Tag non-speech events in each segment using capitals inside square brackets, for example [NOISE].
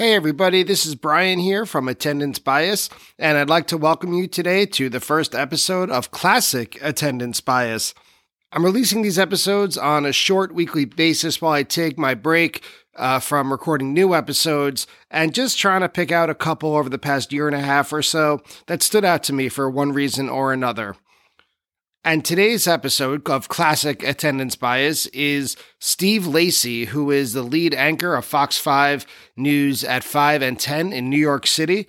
Hey, everybody, this is Brian here from Attendance Bias, and I'd like to welcome you today to the first episode of Classic Attendance Bias. I'm releasing these episodes on a short weekly basis while I take my break uh, from recording new episodes and just trying to pick out a couple over the past year and a half or so that stood out to me for one reason or another. And today's episode of Classic Attendance Bias is Steve Lacy, who is the lead anchor of Fox 5 News at 5 and 10 in New York City.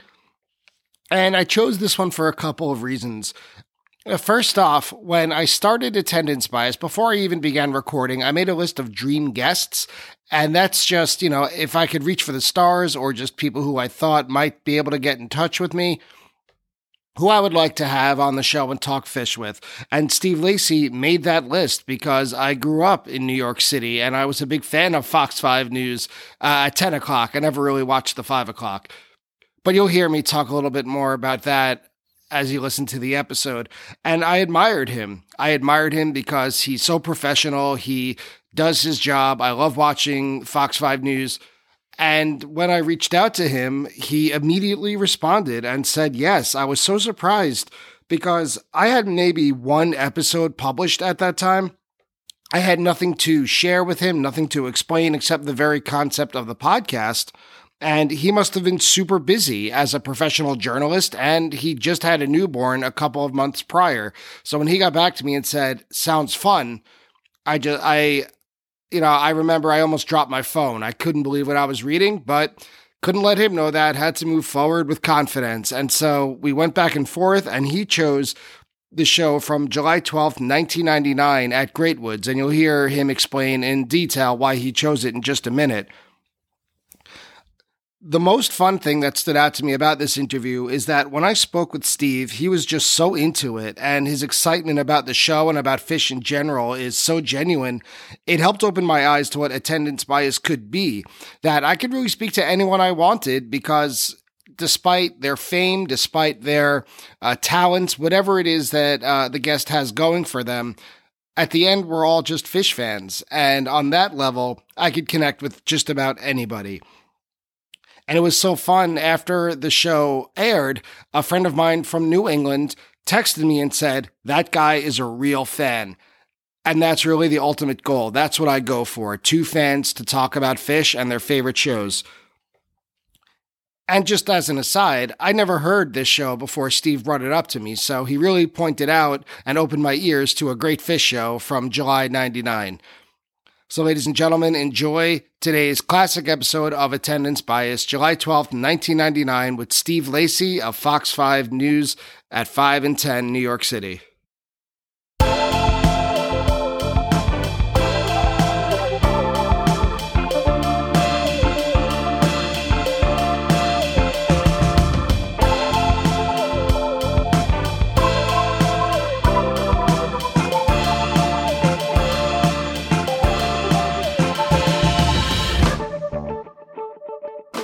And I chose this one for a couple of reasons. Uh, first off, when I started Attendance Bias, before I even began recording, I made a list of dream guests. And that's just, you know, if I could reach for the stars or just people who I thought might be able to get in touch with me who I would like to have on the show and talk Phish with. And Steve Lacy made that list because I grew up in New York City and I was a big fan of Fox 5 News uh, at 10 o'clock. I never really watched the 5 o'clock. But you'll hear me talk a little bit more about that as you listen to the episode. And I admired him. I admired him because he's so professional. He does his job. I love watching Fox 5 News. And when I reached out to him, he immediately responded and said yes. I was so surprised because I had maybe one episode published at that time. I had nothing to share with him, nothing to explain except the very concept of the podcast. And he must have been super busy as a professional journalist, and he just had a newborn a couple of months prior. So when he got back to me and said, "Sounds fun," I just I you know, I remember I almost dropped my phone. I couldn't believe what I was reading, but couldn't let him know that, had to move forward with confidence. And so we went back and forth, and he chose the show from July 12th, 1999 at Great Woods. And you'll hear him explain in detail why he chose it in just a minute the most fun thing that stood out to me about this interview is that when I spoke with Steve, he was just so into it, and his excitement about the show and about Phish in general is so genuine. It helped open my eyes to what attendance bias could be, that I could really speak to anyone I wanted because despite their fame, despite their uh, talents, whatever it is that uh, the guest has going for them, at the end, we're all just Phish fans. And on that level, I could connect with just about anybody. And it was so fun after the show aired. A friend of mine from New England texted me and said, That guy is a real fan. And that's really the ultimate goal. That's what I go for two fans to talk about Phish and their favorite shows. And just as an aside, I never heard this show before Steve brought it up to me, so he really pointed out and opened my ears to a great Phish show from July 99. So, ladies and gentlemen, enjoy today's classic episode of Attendance Bias, July 12th, 1999, with Steve Lacy of Fox 5 News at 5 and 10, New York City.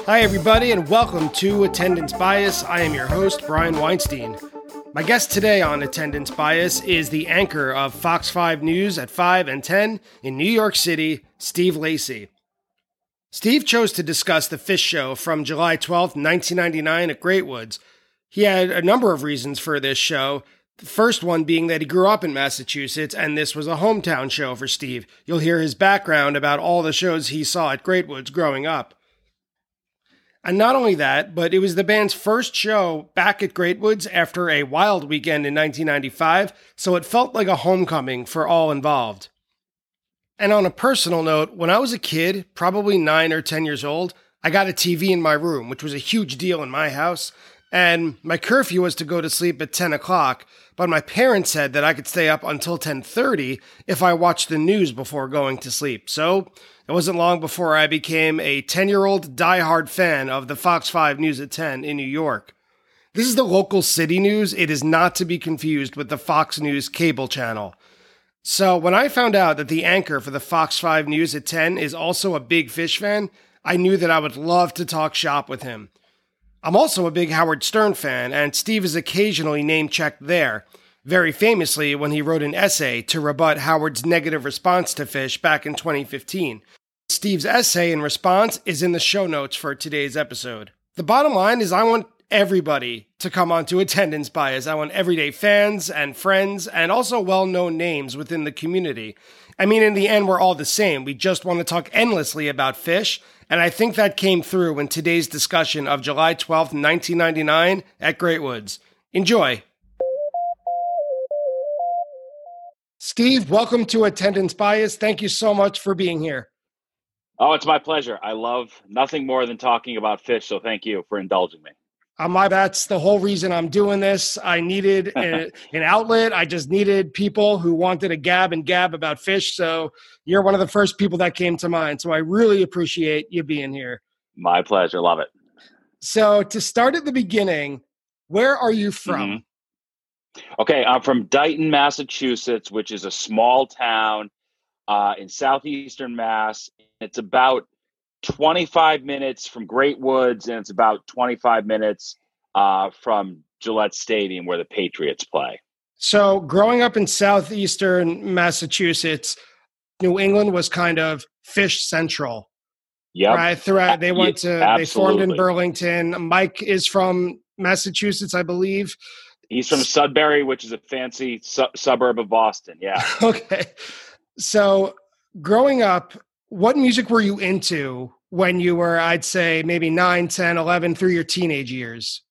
Hi, everybody, and welcome to Attendance Bias. I am your host, Brian Weinstein. My guest today on Attendance Bias is the anchor of Fox 5 News at 5 and 10 in New York City, Steve Lacy. Steve chose to discuss the Phish Show from July 12, 1999 at Great Woods. He had a number of reasons for this show. The first one being that he grew up in Massachusetts and this was a hometown show for Steve. You'll hear his background about all the shows he saw at Great Woods growing up. And not only that, but it was the band's first show back at Great Woods after a wild weekend in 1995, so it felt like a homecoming for all involved. And on a personal note, when I was a kid, probably 9 or 10 years old, I got a TV in my room, which was a huge deal in my house, and my curfew was to go to sleep at 10 o'clock, but my parents said that I could stay up until 10:30 if I watched the news before going to sleep. So, it wasn't long before I became a 10 year old diehard fan of the Fox 5 News at 10 in New York. This is the local city news. It is not to be confused with the Fox News cable channel. So when I found out that the anchor for the Fox 5 News at 10 is also a big Phish fan, I knew that I would love to talk shop with him. I'm also a big Howard Stern fan, and Steve is occasionally name checked there, very famously when he wrote an essay to rebut Howard's negative response to Phish back in 2015. Steve's essay in response is in the show notes for today's episode. The bottom line is I want everybody to come onto attendance bias. I want everyday fans and friends and also well known names within the community. I mean, in the end, we're all the same. We just want to talk endlessly about Phish. And I think that came through in today's discussion of July 12th, 1999 at Great Woods. Enjoy. Steve, welcome to Attendance Bias. Thank you so much for being here. Oh, it's my pleasure. I love nothing more than talking about Phish. so thank you for indulging me. My that's the whole reason I'm doing this. I needed a, [LAUGHS] an outlet. I just needed people who wanted to gab and gab about Phish. So you're one of the first people that came to mind. So I really appreciate you being here. My pleasure. Love it. So to start at the beginning, where are you from? Mm-hmm. Okay, I'm from Dighton, Massachusetts, which is a small town uh, in southeastern Mass. It's about 25 minutes from Great Woods, and it's about 25 minutes uh, from Gillette Stadium where the Patriots play. So, growing up in southeastern Massachusetts, New England was kind of Phish central. Yeah, right. Throughout, they went to Absolutely. they formed in Burlington. Mike is from Massachusetts, I believe. He's from Sudbury, which is a fancy su- suburb of Boston. Yeah. [LAUGHS] okay. So, growing up, what music were you into when you were i'd say maybe 9 10 11 through your teenage years?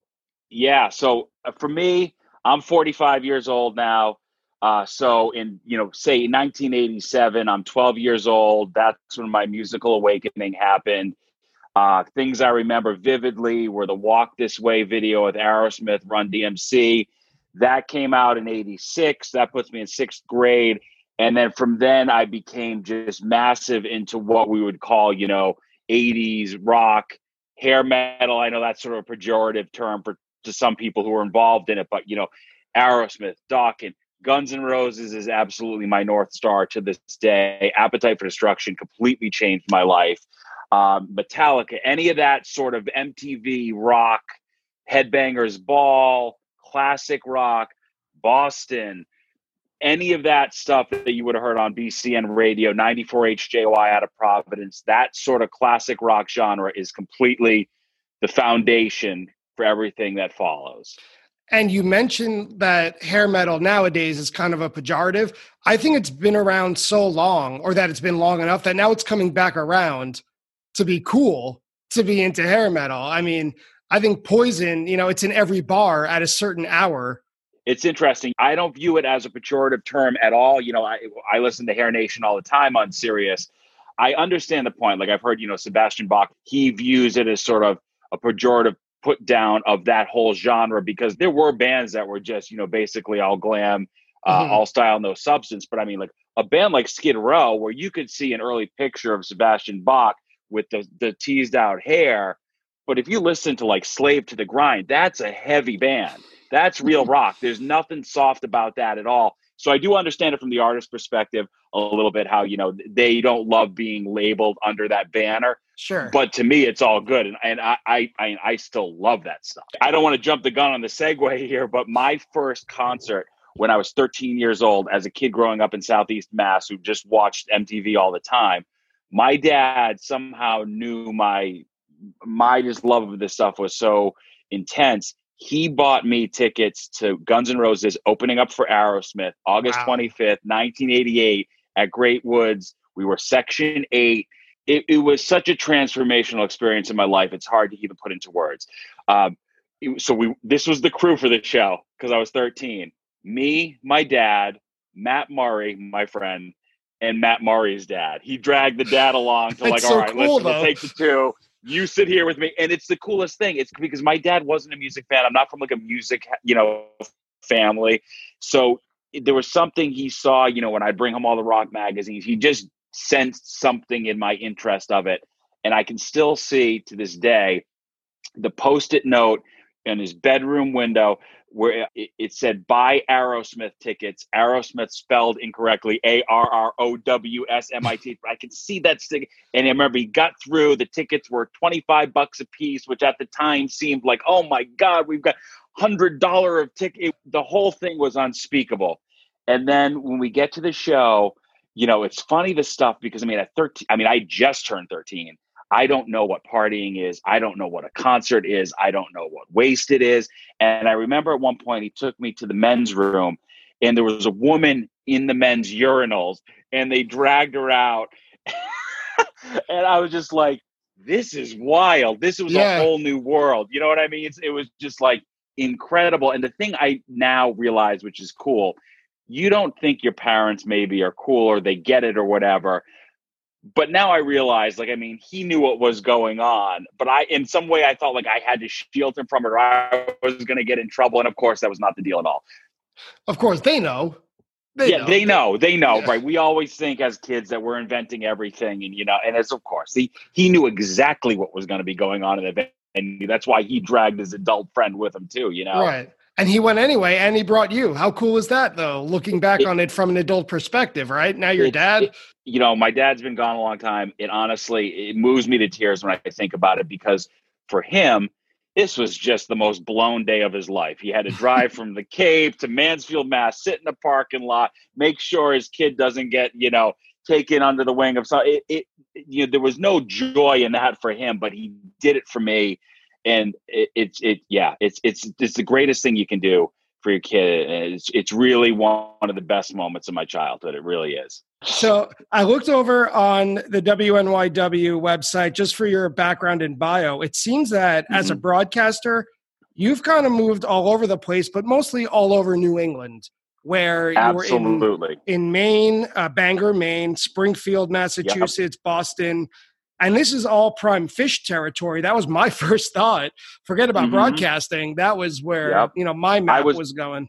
Yeah so uh, for me i'm 45 years old now uh, so in you know say 1987 i'm 12 years old that's when my musical awakening happened. Uh, things i remember vividly were the walk this way video with aerosmith run dmc that came out in 86 that puts me in sixth grade and then from then i became just massive into what we would call you know 80s rock hair metal. I know that's sort of a pejorative term for to some people who are involved in it but you know aerosmith Dokken guns n' roses is absolutely my north star to this day. Appetite for destruction completely changed my life. Um, metallica any of that sort of mtv rock headbangers ball classic rock boston any of that stuff that you would have heard on BCN radio, 94 HJY out of Providence, that sort of classic rock genre is completely the foundation for everything that follows. And you mentioned that hair metal nowadays is kind of a pejorative. I think it's been around so long, or that it's been long enough that now it's coming back around to be cool to be into hair metal. I mean, I think Poison, you know, it's in every bar at a certain hour it's interesting. I don't view it as a pejorative term at all. You know, I I listen to Hair Nation all the time on Sirius. I understand the point. Like I've heard, you know, Sebastian Bach, he views it as sort of a pejorative put down of that whole genre because there were bands that were just, you know, basically all glam, uh, mm-hmm. all style, no substance. But I mean, like a band like Skid Row, where you could see an early picture of Sebastian Bach with the the teased out hair. But if you listen to like Slave to the Grind, that's a heavy band. That's real rock. There's nothing soft about that at all. So I do understand it from the artist perspective a little bit how, you know, they don't love being labeled under that banner. Sure. But to me, it's all good. And, and I, I, I, I still love that stuff. I don't want to jump the gun on the segue [LAUGHS] here, but my first concert when I was 13 years old as a kid growing up in Southeast Mass who just watched MTV all the time, my dad somehow knew my, my just love of this stuff was so intense he bought me tickets to Guns N' Roses opening up for Aerosmith August wow. 25th, 1988 at Great Woods. We were section eight. It, it, was such a transformational experience in my life. It's hard to even put into words. Um, so we this was the crew for the show because I was 13. Me, my dad, Matt Murray, my friend, and Matt Murray's dad. He dragged the dad along to [LAUGHS] like, so all right, cool, though. we'll take the two you sit here with me and it's the coolest thing. It's because my dad wasn't a music fan. I'm not from like a music you know family. So there was something he saw you know when i bring him all the rock magazines he just sensed something in my interest of it. And i can still see to this day the post-it note in his bedroom window where it, said buy Aerosmith tickets. Aerosmith spelled incorrectly, A R R O W S M I T. I can see that stick. And I remember he got through. The tickets were 25 bucks a piece, which at the time seemed like, oh my God, we've got $100 of ticket. The whole thing was unspeakable. And then when we get to the show, you know, it's funny the stuff because I mean, at 13, I mean, I just turned 13. I don't know what partying is. I don't know what a concert is. I don't know what wasted is. And I remember at one point he took me to the men's room and there was a woman in the men's urinals and they dragged her out. [LAUGHS] and I was just like, this is wild. This was yeah. a whole new world. You know what I mean? It's, it was just like incredible. And the thing I now realize, which is cool, you don't think your parents maybe are cool or they get it or whatever but now I realize, like, I mean, he knew what was going on, but I, in some way, I thought like I had to shield him from it, or I was going to get in trouble. And of course, that was not the deal at all. Of course, they know. They yeah, know. they know. They know, yeah. right? We always think as kids that we're inventing everything, and you know, and it's of course he he knew exactly what was going to be going on in the venue. And that's why he dragged his adult friend with him too. You know, right? And he went anyway, and he brought you. How cool is that, though? Looking back it, on it from an adult perspective, right? Now your it, dad. It, you know, my dad's been gone a long time. It honestly it moves me to tears when I think about it because for him, this was just the most blown day of his life. He had to drive from the Cape to Mansfield, Mass, sit in the parking lot, make sure his kid doesn't get, you know, taken under the wing of some. It, it, you know, there was no joy in that for him, but he did it for me and it, it's it yeah it's it's it's the greatest thing you can do for your kid it's it's really one of the best moments of my childhood it really is so i looked over on the wnyw website just for your background and bio it seems that mm-hmm. as a mm-hmm. broadcaster you've kind of moved all over the place but mostly all over new england where you were in, in maine uh, bangor maine springfield massachusetts yep. boston and this is all prime Phish territory. That was my [LAUGHS] first thought. Forget about mm-hmm. broadcasting. That was where yep. you know my map was, was, going.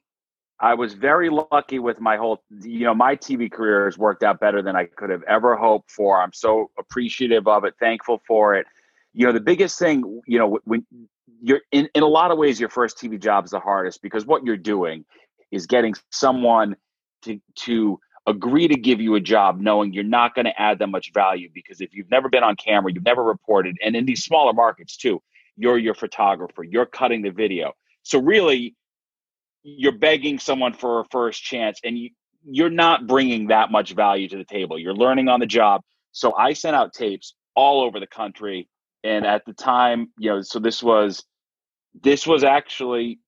I was very lucky with my whole, you know, my TV career has worked out better than I could have ever hoped for. I'm so appreciative of it, thankful for it. You know, the biggest thing, you know, when you're in, in a lot of ways, your first TV job is the hardest because what you're doing is getting someone to to agree to give you a job knowing you're not going to add that much value because if you've never been on camera, you've never reported, and in these smaller markets too, you're your photographer, you're cutting the video. So really, you're begging someone for a first chance, and you, you're not bringing that much value to the table. You're learning on the job. So I sent out tapes all over the country, and at the time, you know, so this was this was actually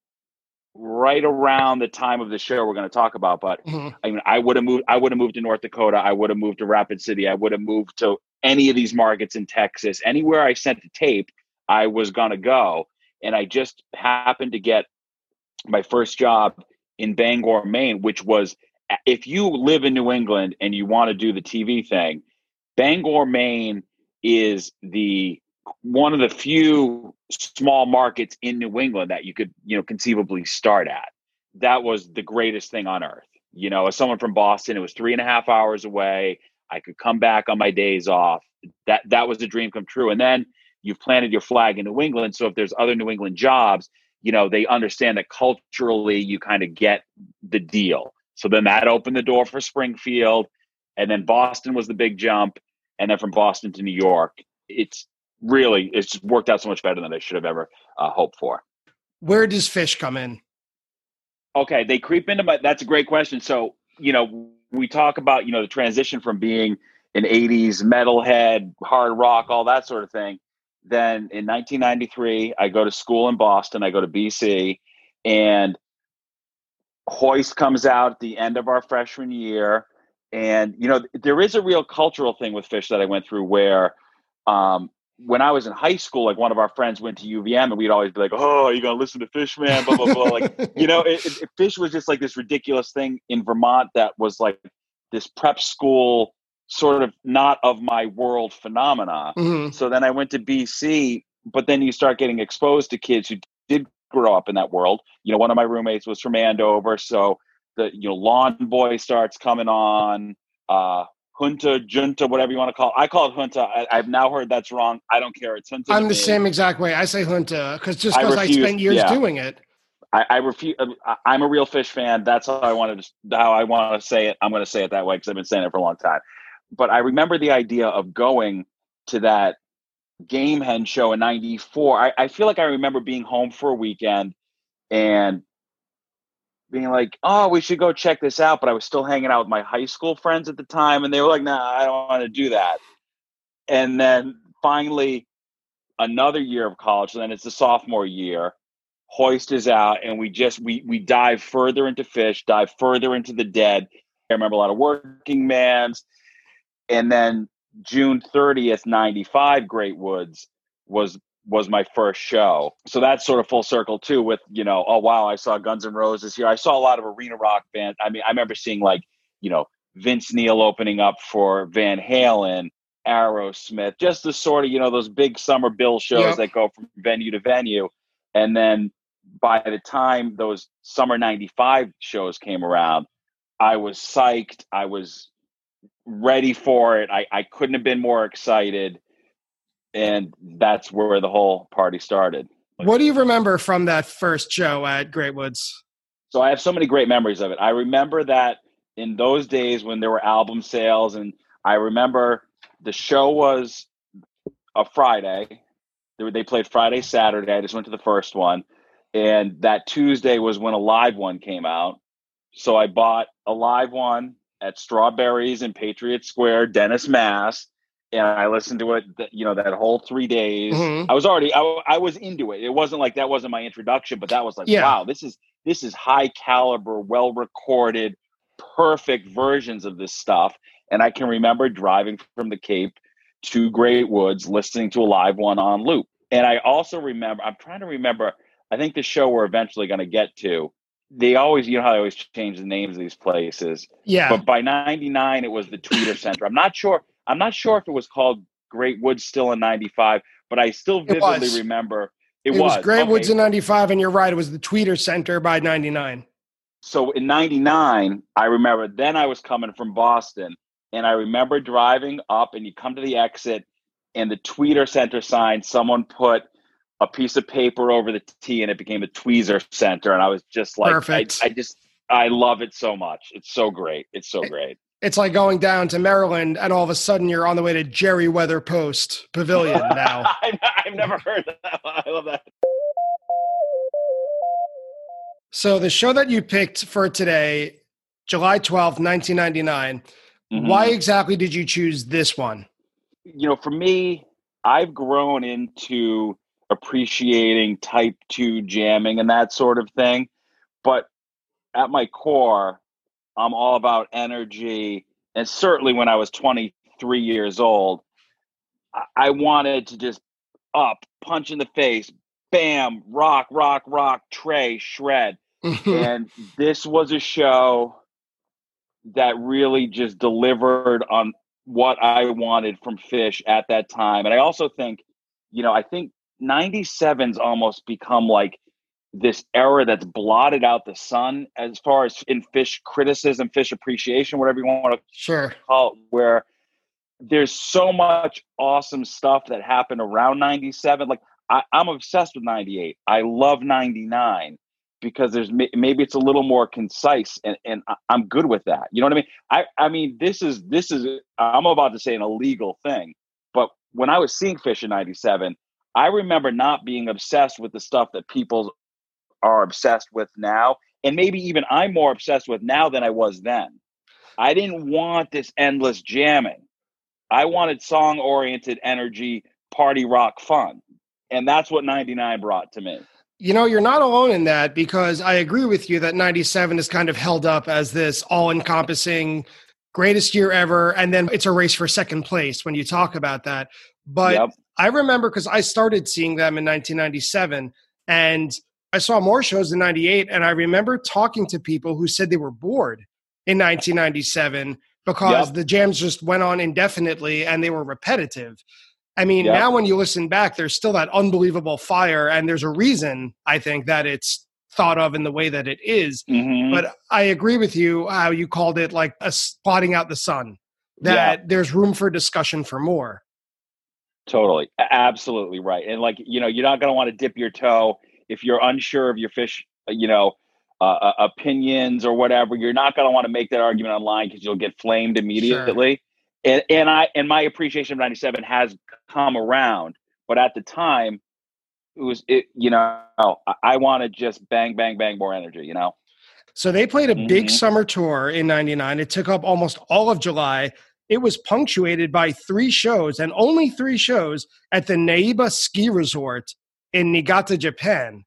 right around the time of the show we're going to talk about. But mm-hmm. I mean, I would have moved. I would have moved to North Dakota. I would have moved to Rapid City. I would have moved to any of these markets in Texas. Anywhere I sent the tape, I was going to go. And I just happened to get my first job in Bangor, Maine, which was if you live in New England and you want to do the TV thing, Bangor, Maine is the one of the few small markets in New England that you could, you know, conceivably start at. That was the greatest thing on earth. You know, as someone from Boston, it was three and a half hours away. I could come back on my days off. That that was a dream come true. And then you've planted your flag in New England. So if there's other New England jobs, you know, they understand that culturally you kind of get the deal. So then that opened the door for Springfield. And then Boston was the big jump. And then from Boston to New York, it's really it's worked out so much better than I should have ever uh, hoped for. Where does Phish come in? Okay, they creep into my. That's a great question. So you know, we talk about you know the transition from being an '80s metalhead, hard rock, all that sort of thing. Then in 1993, I go to school in Boston. I go to BC, and Hoist comes out at the end of our freshman year. And you know, there is a real cultural thing with Phish that I went through where um, when I was in high school, like one of our friends went to UVM and we'd always be like, Oh, are you going to listen to Fishman?" man? Blah, blah, blah. like, you know, it, it, Phish was just like this ridiculous thing in Vermont that was like this prep school sort of not of my world phenomena. Mm-hmm. So then I went to BC, but then you start getting exposed to kids who did grow up in that world. You know, one of my roommates was from Andover. So the, you know, Lawn Boy starts coming on. Uh, junta, junta, whatever you want to call it. I call it junta. I, have now heard that's wrong. I don't care. It's junta. I'm the same exact way. I say junta because just because I, I, spent years yeah. doing it. I, I refuse. I'm a real Phish fan. That's how I wanted to. How I want to say it. I'm going to say it that way because I've been saying it for a long time. But I remember the idea of going to that game hen show in '94. I, I feel like I remember being home for a weekend and being like, "Oh, we should go check this out," but I was still hanging out with my high school friends at the time, and they were like, "Nah, I don't want to do that." And then finally, another year of college. And then it's the sophomore year. Hoist is out, and we just we we dive further into Phish, dive further into the dead. I remember a lot of working man's, and then June thirtieth, ninety five, Great Woods was was my first show. So that's sort of full circle too. With you know, oh wow, I saw Guns N' Roses here. I saw a lot of arena rock bands. I mean, I remember seeing like you know Vince Neil opening up for Van Halen. Aerosmith, just the sort of, you know, those big summer bill shows yep. that go from venue to venue. And then by the time those summer 95 shows came around, I was psyched. I was ready for it. I, I couldn't have been more excited. And that's where the whole party started. What do you remember from that first show at Great Woods? So I have so many great memories of it. I remember that in those days when there were album sales, and I remember the show was a Friday. They, they played Friday, Saturday. I just went to the first one. And that Tuesday was when a live one came out. So I bought a live one at Strawberries in Patriot Square, Dennis, Mass. And I listened to it, you know, that whole three days. Mm-hmm. I was already, I, I was into it. It wasn't like that wasn't my introduction, but that was like, yeah. wow, this is this is high caliber, well recorded, perfect versions of this stuff. And I can remember driving from the Cape to Great Woods, listening to a live one on loop. And I also remember, I'm trying to remember, I think the show we're eventually going to get to, they always, you know how they always change the names of these places. Yeah. But by 99, it was the Tweeter Center. I'm not sure. I'm not sure if it was called Great Woods still in 95, but I still vividly remember it, it was. was. Great okay. Woods in 95, and you're right. It was the Tweeter Center by 99. So in 99, I remember then I was coming from Boston and I remember driving up, and you come to the exit, and the Tweeter Center sign, someone put a piece of paper over the T, and it became the Tweezer Center. And I was just like, Perfect. I, I just, I love it so much. It's so great. It's so eh, great. It's like going down to Maryland, and all of a sudden you're on the way to Jerry Weather Post Pavilion [LAUGHS] now. I've never heard that. I love that. So the show that you picked for today, July 12th, 1999 Mm-hmm. Why exactly did you choose this one? You know, for me, I've grown into appreciating type two jamming and that sort of thing. But at my core, I'm all about energy. And certainly when I was 23 years old, I wanted to just up, punch in the face, bam, rock, rock, rock, tray, shred. [LAUGHS] and this was a show that really just delivered on what I wanted from Phish at that time. And I also think, you know, I think 97's almost become like this era that's blotted out the sun as far as in Phish criticism, Phish appreciation, whatever you want to sure. call it, where there's so much awesome stuff that happened around 97. Like I, I'm obsessed with 98. I love 99 because there's maybe it's a little more concise and, and I'm good with that. You know what I mean? I, I mean, this is, this is, I'm about to say an illegal thing, but when I was seeing Phish in 97, I remember not being obsessed with the stuff that people are obsessed with now. And maybe even I'm more obsessed with now than I was then. I didn't want this endless jamming. I wanted song oriented energy, party rock fun. And that's what 99 brought to me. You know, you're not alone in that because I agree with you that 97 is kind of held up as this all encompassing greatest year ever. And then it's a race for second place when you talk about that. But yep. I remember because I started seeing them in 1997 and I saw more shows in 98. And I remember talking to people who said they were bored in 1997 because yep. the jams just went on indefinitely and they were repetitive. I mean, yep. now when you listen back, there's still that unbelievable fire, and there's a reason I think that it's thought of in the way that it is. Mm-hmm. But I agree with you how you called it like a spotting out the sun. That yeah. there's room for discussion for more. Totally, absolutely right. And like you know, you're not going to want to dip your toe if you're unsure of your Phish. You know, uh, uh opinions or whatever. You're not going to want to make that argument online because you'll get flamed immediately. Sure and, and I and my appreciation of 97 has come around but at the time it was it you know I, want to just bang bang bang more energy you know So they played a big Mhm. summer tour in 99. It took up almost all of July. It was punctuated by three shows and only three shows at the Naeba Ski Resort in Niigata, Japan.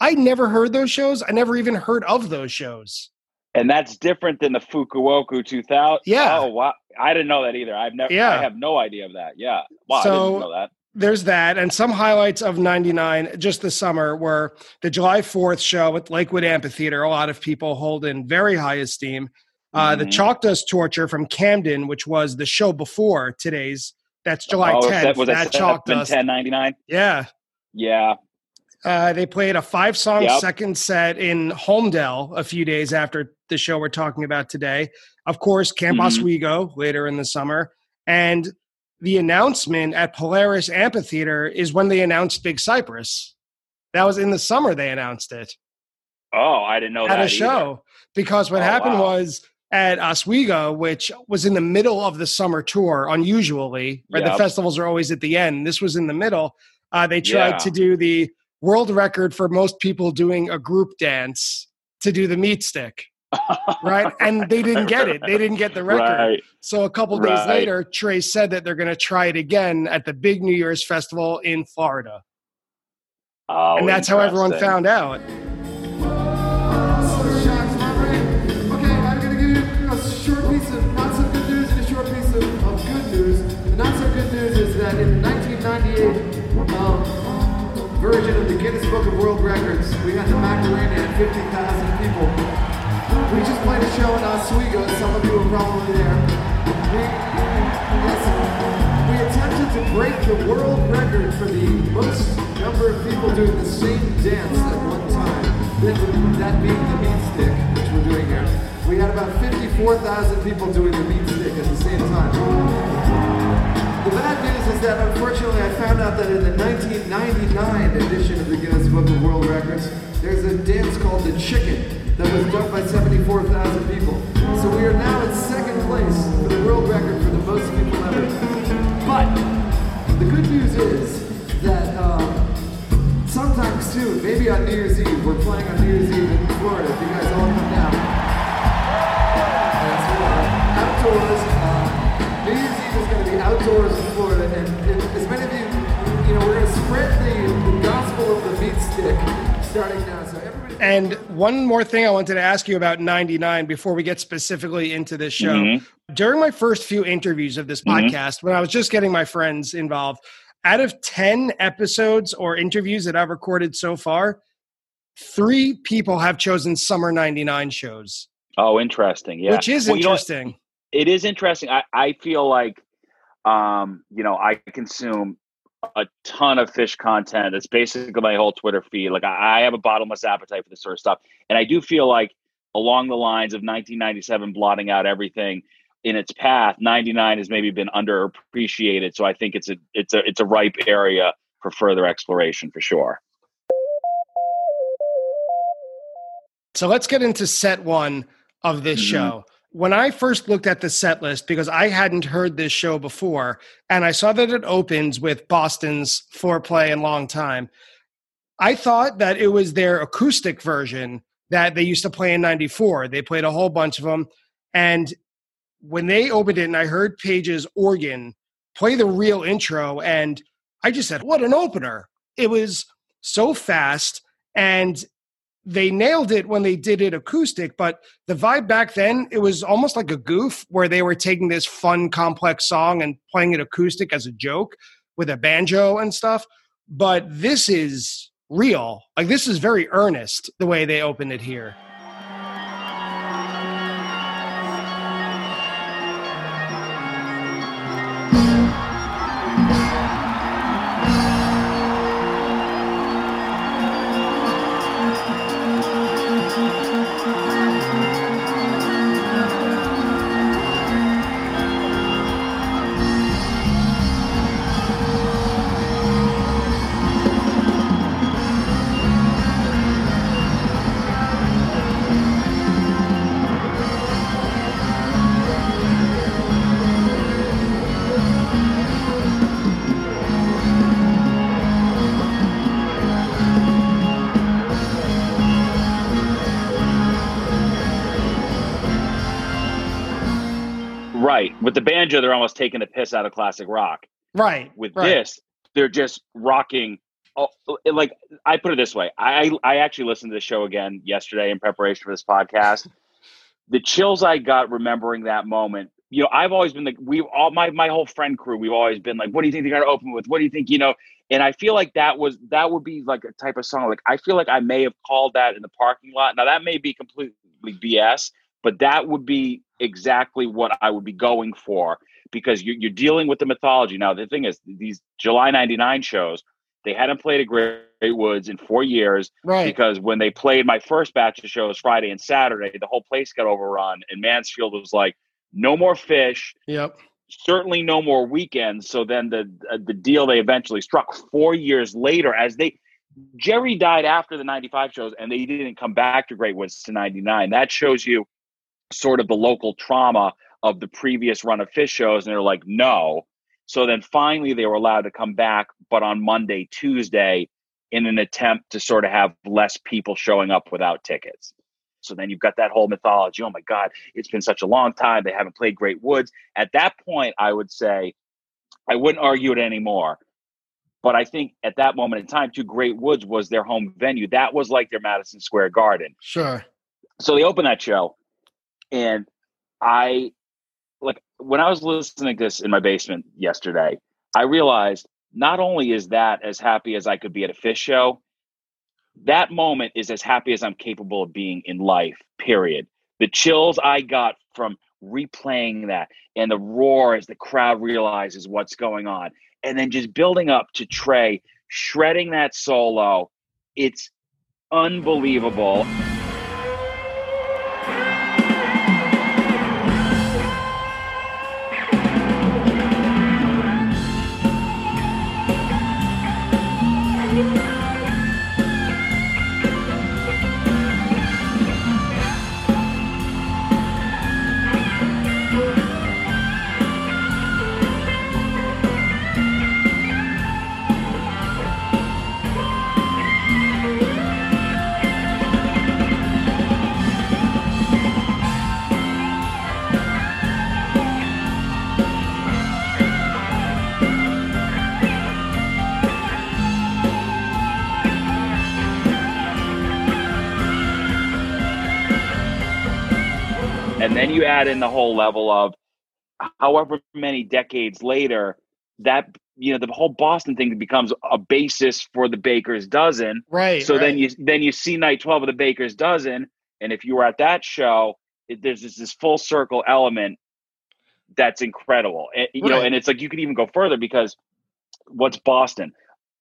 I never heard those shows. I never even heard of those shows. And that's different than the Fukuoka 2000. Yeah. Oh, wow. I didn't know that either. I've never, Yeah. I have no idea of that. Yeah. Wow. I So- didn't know that. there's that and some highlights of 99 just the summer were the july 4th show at lakewood amphitheater a lot of people hold in very high esteem uh, the Mhm. chalk dust torture from camden which was the show before today's that's july oh, 10th that was that that chalk dust 1099? yeah Yeah. uh, they played a five song Yep. second set in Holmdel a few days after the show we're talking about today. Of course, Camp Mhm. Oswego later in the summer. And the announcement at Polaris Amphitheater is when they announced Big Cypress. That was in the summer they announced it Oh, I didn't know at that. a either. show. Because what Oh, happened wow. was at Oswego, which was in the middle of the summer tour, unusually, right? The festivals are always at the end. This was in the middle. Uh, they tried Yeah. to do the world record for most people doing a group dance to do the meat stick, right? [LAUGHS] and they didn't get it. They didn't get the record. Right. So a couple days Right. later, Trey said that they're going to try it again at the big New Year's festival in Florida. Oh, and that's how everyone found out. World Records, we had the Macarena at 50,000 people. We just played a show in Oswego. Some of you were probably there. We, we attempted to break the world record for the most number of people doing the same dance at one time. That, that being the meat stick, which we're doing here. We had about 54,000 people doing the meat stick at the same time. The bad news is that unfortunately I found out that in the 1999 edition of the Guinness Book of World Records, there's a dance called the Chicken that was done by 74,000 people. So we are now in second place for the world record for the most people ever. But the good news is that um, sometime soon, maybe on New Year's Eve, we're playing on New Year's Eve in Florida. If you guys all come going to be outdoors in Florida, and if, as many of you, you know, we're going to spread the, the gospel of the meat stick starting now. So everybody. And one more thing I wanted to ask you about 99 before we get specifically into this show. Mhm. During my first few interviews of this Mhm. podcast, when I was just getting my friends involved, out of 10 episodes or interviews that I've recorded so far, three people have chosen summer 99 shows, Oh, interesting. Yeah. which is Well, you know interesting. it is interesting. I, I feel like, um, you know, I consume a ton of Phish content. It's basically my whole Twitter feed. Like I, I have a bottomless appetite for this sort of stuff, and I do feel like along the lines of 1997 blotting out everything in its path, 99 has maybe been underappreciated. So I think it's a it's a it's a ripe area for further exploration for sure. So let's get into set one of this Mhm. show. When I first looked at the set list, because I hadn't heard this show before, and I saw that it opens with Boston's foreplay and long time, I thought that it was their acoustic version that they used to play in 94. They played a whole bunch of them. And when they opened it and I heard Page's organ play the real intro, and I just said, What an opener! It was so fast. And they nailed it when they did it acoustic, but the vibe back then, it was almost like a goof where they were taking this fun, complex song and playing it acoustic as a joke with a banjo and stuff. But this is real. Like, this is very earnest the way they open it here. They're almost taking the piss out of classic rock. Right. With right. this, they're just rocking. Oh, like I put it this way, I I actually listened to the show again yesterday in preparation for this podcast. the chills I got remembering that moment. You know, I've always been like we all my my whole friend crew. We've always been like, what do you think they're gonna open with? What do you think? You know, and I feel like that was that would be like a type of song. Like I feel like I may have called that in the parking lot. Now that may be completely BS, but that would be exactly what I would be going for because you're, you're dealing with the mythology. Now the thing is, these July '99 shows they hadn't played at Great Woods in four years Right. because when they played my first batch of shows Friday and Saturday, the whole place got overrun, and Mansfield was like, "No more Phish." Yep. certainly no more weekends. So then the uh, the deal they eventually struck four years later, as they Jerry died after the '95 shows, and they didn't come back to Great Woods to '99. That shows you sort of the local trauma of the previous run of Phish shows, and they're like, no. So then finally they were allowed to come back, but on Monday, Tuesday, in an attempt to sort of have less people showing up without tickets. So then you've got that whole mythology. Oh my God, it's been such a long time. They haven't played Great Woods. At that point, I would say I wouldn't argue it anymore. But I think at that moment in time, too, Great Woods was their home venue. That was like their Madison Square Garden. Sure. So they opened that show, and I like when I was listening to this in my basement yesterday, I realized not only is that as happy as I could be at a Phish show, that moment is as happy as I'm capable of being in life, period. The chills I got from replaying that and the roar as the crowd realizes what's going on, and then just building up to Trey shredding that solo. It's unbelievable. Add in the whole level of however many decades later that you know the whole boston thing becomes a basis for the baker's dozen. Right. so then you then you see night 12 of the baker's dozen and if you were at that show it, there's this, this full circle element that's incredible. And, you know and it's like you could even go further because what's boston?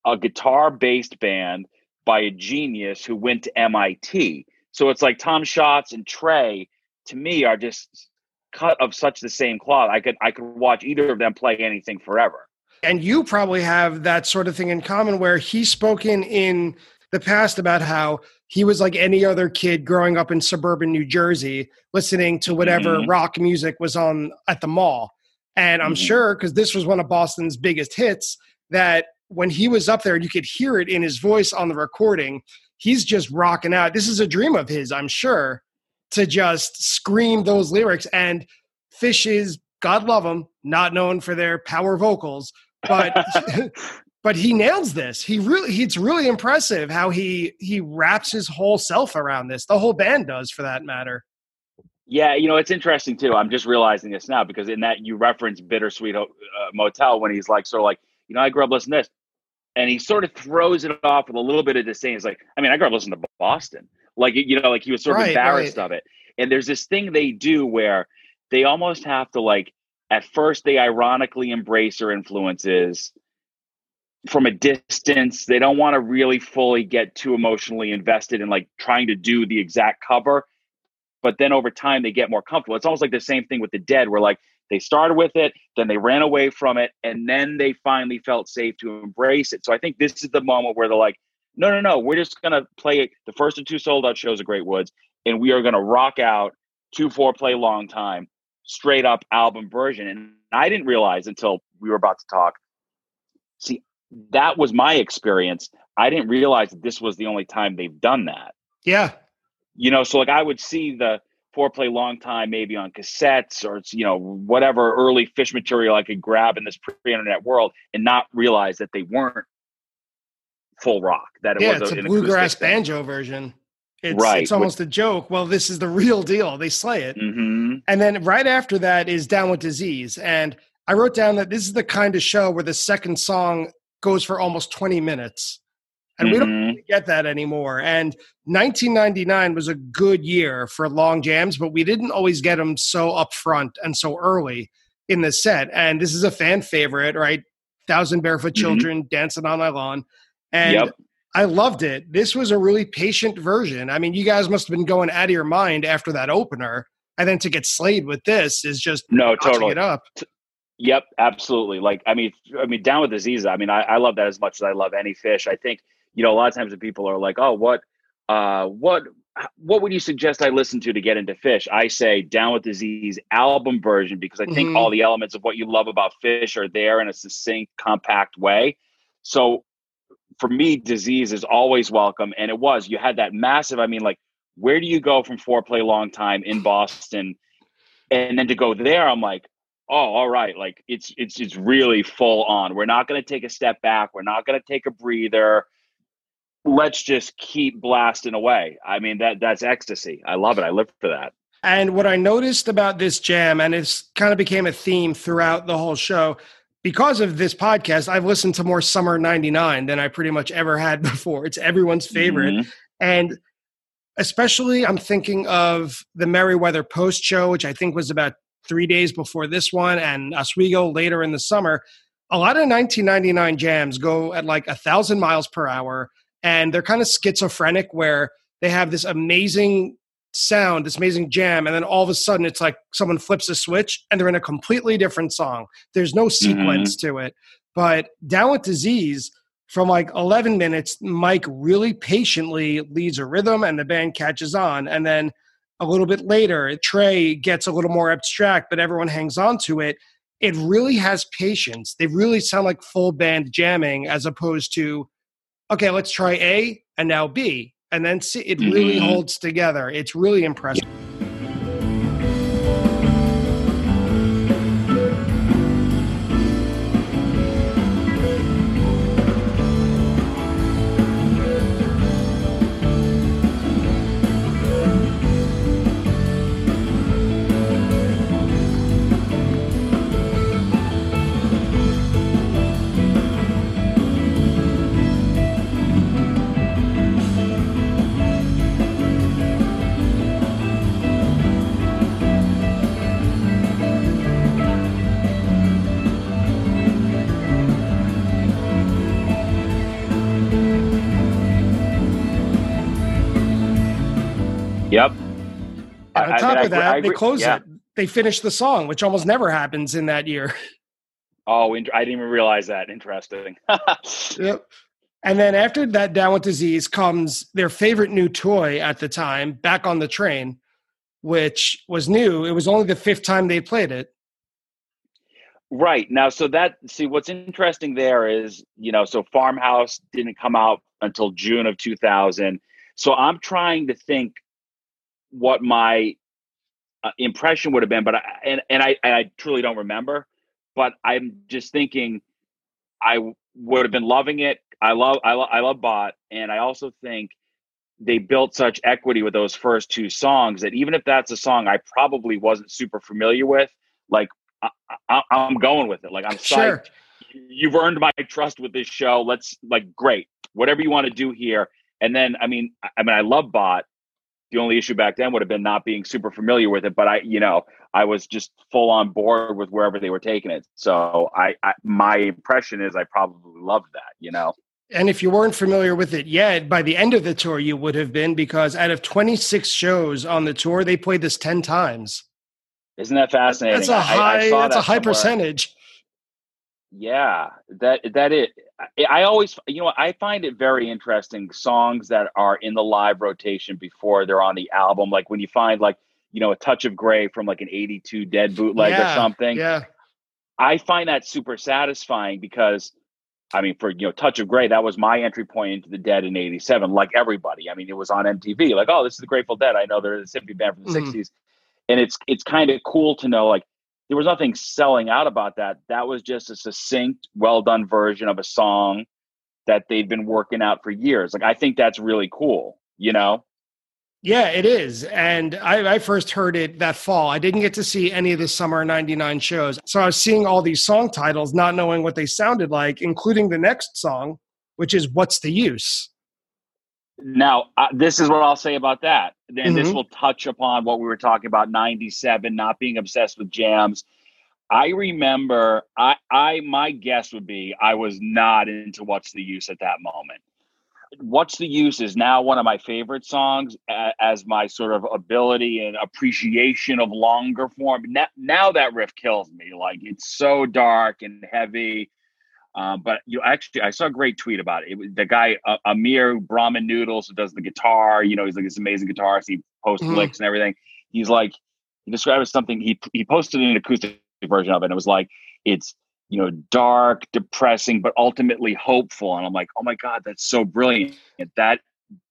A guitar based band by a genius who went to mit so it's like tom scholz and trey to me are just cut of such the same cloth i could i could watch either of them play anything forever and you probably have that sort of thing in common where he's spoken in the past about how he was like any other kid growing up in suburban New Jersey, listening to whatever Mhm. rock music was on at the mall. And I'm Mhm. sure because this was one of Boston's biggest hits that when he was up there, you could hear it in his voice on the recording. He's just rocking out. This is a dream of his, I'm sure, to just scream those lyrics. And Phish is, God love them, not known for their power vocals, but [LAUGHS] but he nails this. He really it's really impressive how he he wraps his whole self around this. The whole band does for that matter. Yeah, you know, it's interesting too. I'm just realizing this now because in that you reference Bittersweet uh, Motel when he's like, sort of like, you know, I grew up listening to this. And he sort of throws it off with a little bit of disdain. He's like, I mean, I grew up listening to Boston. Like, you know, like he was sort of Right, embarrassed right. of it. And there's this thing they do where they almost have to, like, at first they ironically embrace their influences from a distance. They don't want to really fully get too emotionally invested in like trying to do the exact cover but then over time they get more comfortable. It's almost like the same thing with the dead, where like they started with it, then they ran away from it, and then they finally felt safe to embrace it. So I think this is the moment where they're like, no, no, no, we're just gonna play it. The first of two sold out shows of Great Woods, and we are gonna rock out two Foreplay long time, straight up album version. And I didn't realize until we were about to talk. See, that was my experience. I didn't realize that this was the only time they've done that Yeah. you know so like i would see the Foreplay long time maybe on cassettes or it's you know whatever early Phish material i could grab in this pre-internet world and not realize that they weren't full rock that it yeah, was it's a an bluegrass thing. banjo version. It's, Right, it's almost a joke. Well, this is the [LAUGHS] real deal. They slay it. Mhm. And then right after that is Down with Disease. And I wrote down that this is the kind of show where the second song goes for almost 20 minutes. And we don't Mhm. really get that anymore. And 1999 was a good year for long jams, but we didn't always get them so upfront and so early in the set. And this is a fan favorite, right? Thousand Barefoot Mhm. Children dancing on my lawn. And Yep. I loved it. This was a really patient version. I mean, you guys must have been going out of your mind after that opener. And then to get slayed with this is just no totally it up. Yep, absolutely. Like, I mean, I mean, down with disease. I mean, I, I love that as much as I love any Phish. I think you know a lot of times when people are like, "Oh, what, uh, what, what would you suggest I listen to to get into Phish?" I say down with disease album version because I think Mhm. all the elements of what you love about Phish are there in a succinct, compact way. So, for me, disease is always welcome, and it was. You had that massive. I mean, like, where do you go from foreplay long time in Boston, and then to go there? I'm like oh all right like it's it's it's really full on we're not going to take a step back we're not going to take a breather let's just keep blasting away i mean that that's ecstasy i love it i live for that And what I noticed about this jam, and it's kind of became a theme throughout the whole show, because of this podcast, I've listened to more Summer 99 than I pretty much ever had [LAUGHS] before. It's everyone's favorite. Mhm. And especially, I'm thinking of the Merriweather Post show, which I think was about three days before this one, and Oswego later in the summer. A lot of 1999 jams go at like a thousand miles per hour, and they're kind of schizophrenic, where they have this amazing sound, this amazing jam, and then all of a sudden it's like someone flips a switch and they're in a completely different song. There's no mm-hmm. sequence to it. But Down with Disease, from like 11 minutes, Mike really patiently leads a rhythm and the band catches on. And then a little bit later, Trey gets a little more abstract, but everyone hangs on to it. It really has patience. They really sound like full band jamming as opposed to, okay, let's try A and now B. And then C. It really Mhm. holds together. It's really impressive. On I- I top mean, of that, they close yeah. it. They finish the song, which almost never happens in that year. oh i didn't even realize that interesting [LAUGHS] Yep. And then after that, Down with Disease comes their favorite new toy at the time, Back on the Train, which was new. It was only the fifth time they played it. Right. Now, so that, see, what's interesting there is, you know, so Farmhouse didn't come out until June of 2000. So I'm trying to think what my uh, impression would have been, but I, and, and I, I truly don't remember, but I'm just thinking I would have been loving it. I love, I love, I love Bot. And I also think they built such equity with those first two songs that even if that's a song I probably wasn't super familiar with, like I, I'm going with it. Like I'm Sure. You've earned my trust with this show. Let's like great. Whatever you want to do here. And then I mean, I mean, I love Bot. The only issue back then would have been not being super familiar with it, but I, you know, I was just full on board with wherever they were taking it. So I, I my impression is I probably loved that. You know. And if you weren't familiar with it yet, by the end of the tour, you would have been because out of 26 shows on the tour, they played this 10 times. Isn't that fascinating? That's a I- I high, saw that's a high somewhere. percentage. Yeah, that that it. I- always, you know, I find it very interesting songs that are in the live rotation before they're on the album. Like when you find like, you know, a touch of gray from like an '82 Dead bootleg or something. Yeah. I find that super satisfying because, I mean, for you know, Touch of Grey, that was my entry point into the Dead in '87. Like everybody, I mean, it was on MTV. Like, oh, this is the Grateful Dead. I know they're the hippie band from the Mhm. '60s. and it's it's kind of cool to know like there was nothing selling out about that. That was just a succinct, well done version of a song that they've been working out for years. Like I think that's really cool, you know? Yeah, it is. And I, I, first heard it that fall. I didn't get to see any of the summer 99 shows. So I was seeing all these song titles, not knowing what they sounded like, including the next song, which is What's the Use? Now, uh, this is what I'll say about that. And mm-hmm. this will touch upon what we were talking about 97, not being obsessed with jams. I remember I I my guess would be I was not into what's the use at that moment. What's the use is now one of my favorite songs as my sort of ability and appreciation of longer form. Now, now that riff kills me. Like it's so dark and heavy. Um, but you actually, I saw a great tweet about it. it was the guy uh, Amir Brahman Noodles who does the guitar. You know, he's like this amazing guitarist. He posts mm. licks and everything. He's like, he described it as something. He he posted an acoustic version of it. And it was like it's you know dark, depressing, but ultimately hopeful. And I'm like, oh my god, that's so brilliant. That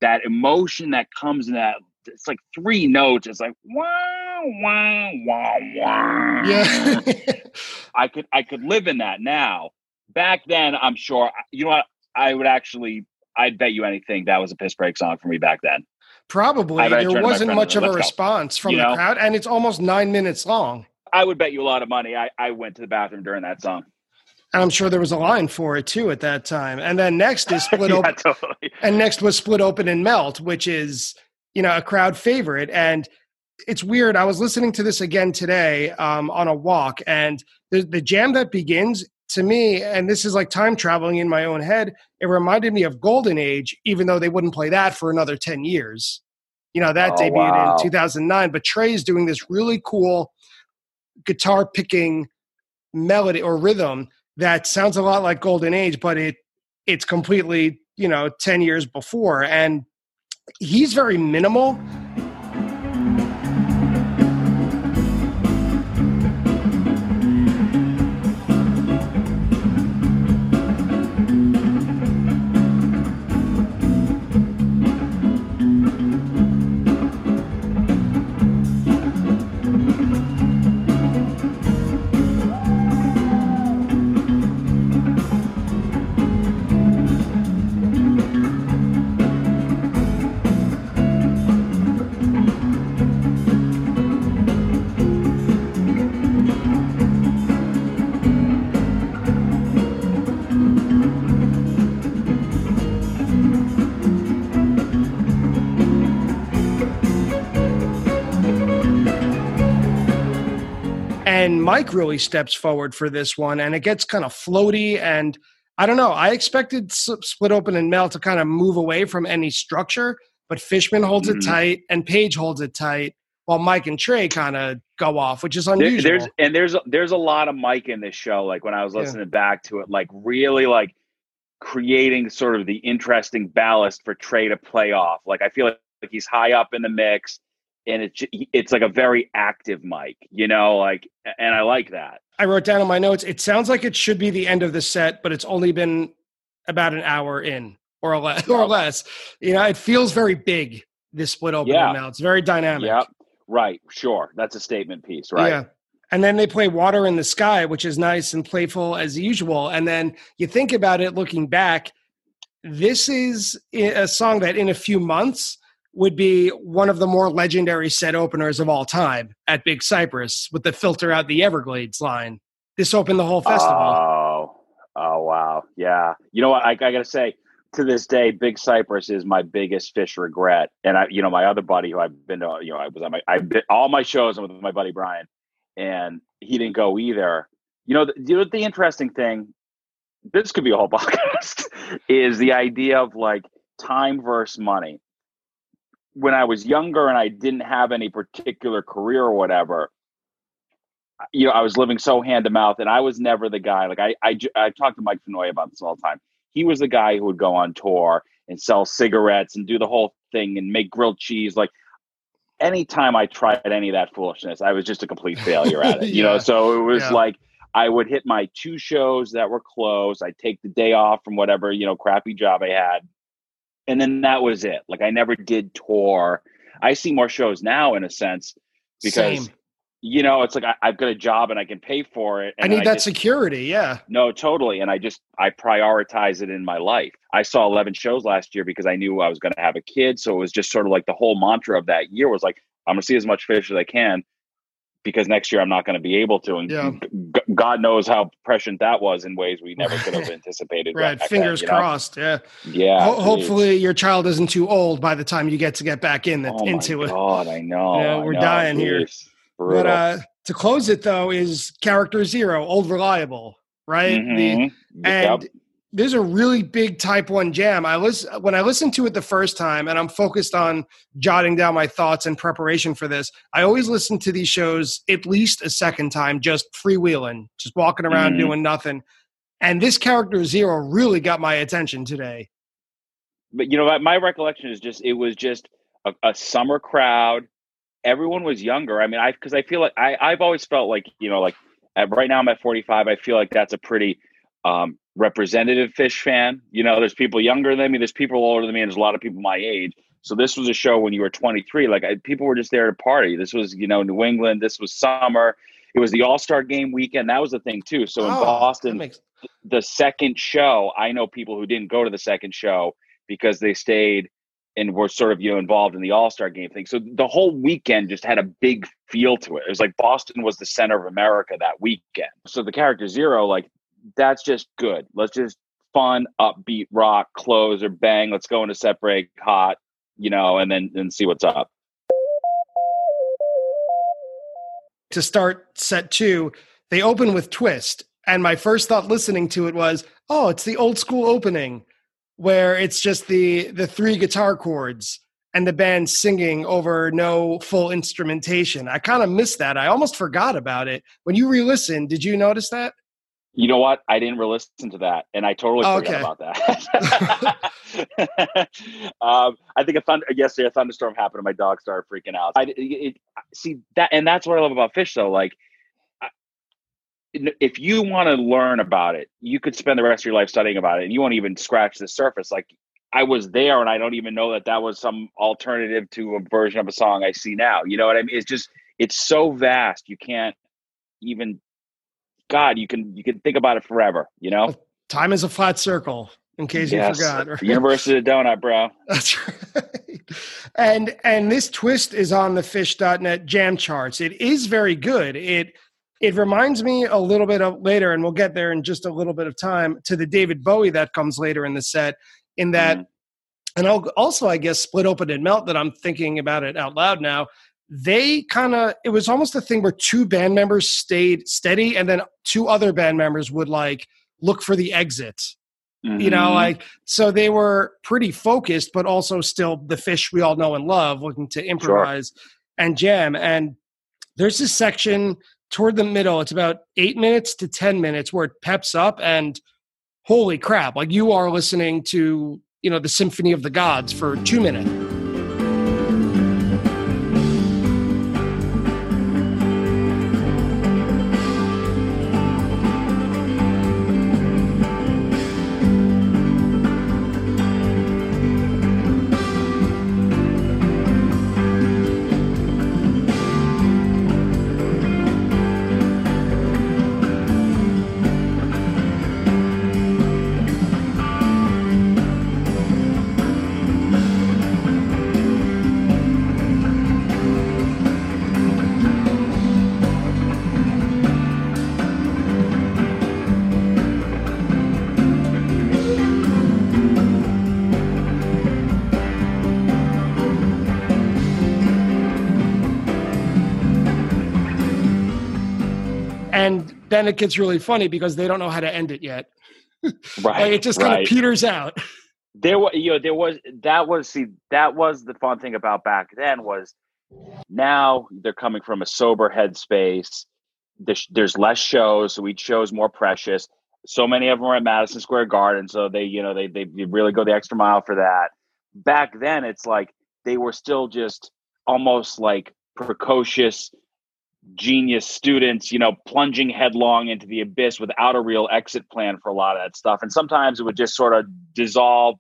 that emotion that comes in that it's like three notes. It's like wow, wow, wow, wow. Yeah, I could I could live in that now. Back then, I'm sure. You know what? I would actually. I'd bet you anything that was a piss break song for me back then. Probably there wasn't much of a response from you the crowd, and it's almost nine minutes long. I would bet you a lot of money. I, I went to the bathroom during that song. And I'm sure there was a line for it too at that time. And then next is [LAUGHS] split yeah, open. Totally. And next was split open and melt, which is you know a crowd favorite. And it's weird. I was listening to this again today um, on a walk, and the the jam that begins to me, and this is like time traveling in my own head. It reminded me of Golden Age, even though they wouldn't play that for another ten years. You know that oh, debuted wow. in 2009, but Trey's doing this really cool guitar picking melody or rhythm that sounds a lot like golden age but it it's completely you know 10 years before and he's very minimal and Mike really steps forward for this one, and it gets kind of floaty. And I don't know. I expected Split Open and Melt to kind of move away from any structure, but Fishman holds mm-hmm. it tight, and Page holds it tight, while Mike and Trey kind of go off, which is unusual. There's and there's there's a lot of Mike in this show. Like when I was listening yeah. back to it, like really like creating sort of the interesting ballast for Trey to play off. Like I feel like, like he's high up in the mix and it's it's like a very active mic, you know, like and I like that. I wrote down in my notes. It sounds like it should be the end of the set, but it's only been about an hour in or less. [LAUGHS] Or less. You know, it feels very big. This split open yeah. now. It's very dynamic. Yeah. Right. Sure. That's a statement piece. Right. Yeah. And then they play Water in the Sky, which is nice and playful as usual. And then you think about it looking back, this is a song that in a few months would be one of the more legendary set openers of all time at Big Cypress with the filter out the Everglades line. This opened the whole festival. Oh, oh wow. Yeah. You know what? I, I got to say, to this day, Big Cypress is my biggest Phish regret. And I, you know, my other buddy who I've been to, you know, I was on my, I've been all my shows with my buddy Brian, and he didn't go either. You know, the, you know, the interesting thing, this could be a whole [LAUGHS] podcast, is the idea of like time versus money when I was younger and I didn't have any particular career or whatever, you know, I was living so hand to mouth, and I was never the guy. Like I, I, I talk to Mike Fenoy about this all the time. He was the guy who would go on tour and sell cigarettes and do the whole thing and make grilled cheese. Like anytime I tried any of that foolishness, I was just a complete failure at it. yeah. [LAUGHS] You know, so it was yeah. like I would hit my two shows that were closed. I'd take the day off from whatever you know crappy job I had, and then that was it. Like I never did tour. I see more shows now in a sense because Same. you know it's like I, I've got a job and I can pay for it. I need that just, security. Yeah. No, totally. And I just I prioritize it in my life. I saw 11 shows last year because I knew I was going to have a kid. So it was just sort of like the whole mantra of that year was like I'm going to see as much Phish as I can because next year I'm not going to be able to. And Yeah. g- God knows how prescient that was in ways we never could have [LAUGHS] anticipated. Right. Fingers then, you know? crossed. Yeah. Yeah. Ho- hopefully your child isn't too old by the time you get to get back in the, Oh into it. God, I know. Yeah, I we're know, dying here. But uh, to close it though is character zero, old reliable, right? The, Mhm. and Yep. There's a really big type one jam. I listen when I listened to it the first time, and I'm focused on jotting down my thoughts in preparation for this. I always listen to these shows at least a second time, just freewheeling, just walking around Mhm. doing nothing. And this character zero really got my attention today. but you know what? My recollection is just it was just a, a summer crowd. Everyone was younger. I mean, I because I feel like I I've always felt like you know like at, right now I'm at 45. I feel like that's a pretty um, representative Phish fan. You know, there's people younger than me. There's people older than me, and there's a lot of people my age. So this was a show when you were 23. Like I, people were just there to party. This was you know New England. This was summer. It was the All Star Game weekend. That was the thing too. So in Oh, Boston, makes- the second show, I know people who didn't go to the second show because they stayed and were sort of you know involved in the All Star Game thing. So the whole weekend just had a big feel to it. It was like Boston was the center of America that weekend. So the character zero, like that's just good. Let's just fun, upbeat rock, close or bang. Let's go into set break, hot, you know, and then and see what's up. to start set two, they open with Twist. And my first thought listening to it was, oh, it's the old school opening where it's just the the three guitar chords and the band singing over no full instrumentation. I kind of missed that. I almost forgot about it. When you re-listen, did you notice that? You know what? I didn't listen to that, and I totally Oh, forgot okay. about that. [LAUGHS] um, I think a thunder yesterday a thunderstorm happened, and my dog started freaking out. I it, see that, and that's what I love about Phish, though. Like, I- if you want to learn about it, you could spend the rest of your life studying about it, and you won't even scratch the surface. Like, I was there, and I don't even know that that was some alternative to a version of a song I see now. You know what I mean? It's just it's so vast, you can't even. God, you can you can think about it forever. You know. Time is a flat circle, in case Yes. you forgot. The universe is a donut, bro. [LAUGHS] That's right. And and this twist is on the phish.net jam charts. It is very good. It it reminds me a little bit of later, and we'll get there in just a little bit of time, to the David Bowie that comes later in the set, in that Mhm. and I'll also, I guess, split open and melt that I'm thinking about it out loud now. They kind of, it was almost a thing where two band members stayed steady and then two other band members would like look for the exit. You know Mhm. like so they were pretty focused but also still the Phish we all know and love looking to improvise and jam. And there's this section toward the middle it's about eight minutes to ten minutes where it peps up and holy crap like you are listening to you know the symphony of the gods for two minutes then it gets really funny because they don't know how to end it yet [LAUGHS] right. like it just kind right. of peters out [LAUGHS] there was you know there was that was see that was the fun thing about back then was now they're coming from a sober headspace there's, there's less shows so each show is more precious so many of them are at madison square garden so they you know they, they really go the extra mile for that back then it's like they were still just almost like precocious genius students, you know, plunging headlong into the abyss without a real exit plan for a lot of that stuff. And sometimes it would just sort of dissolve,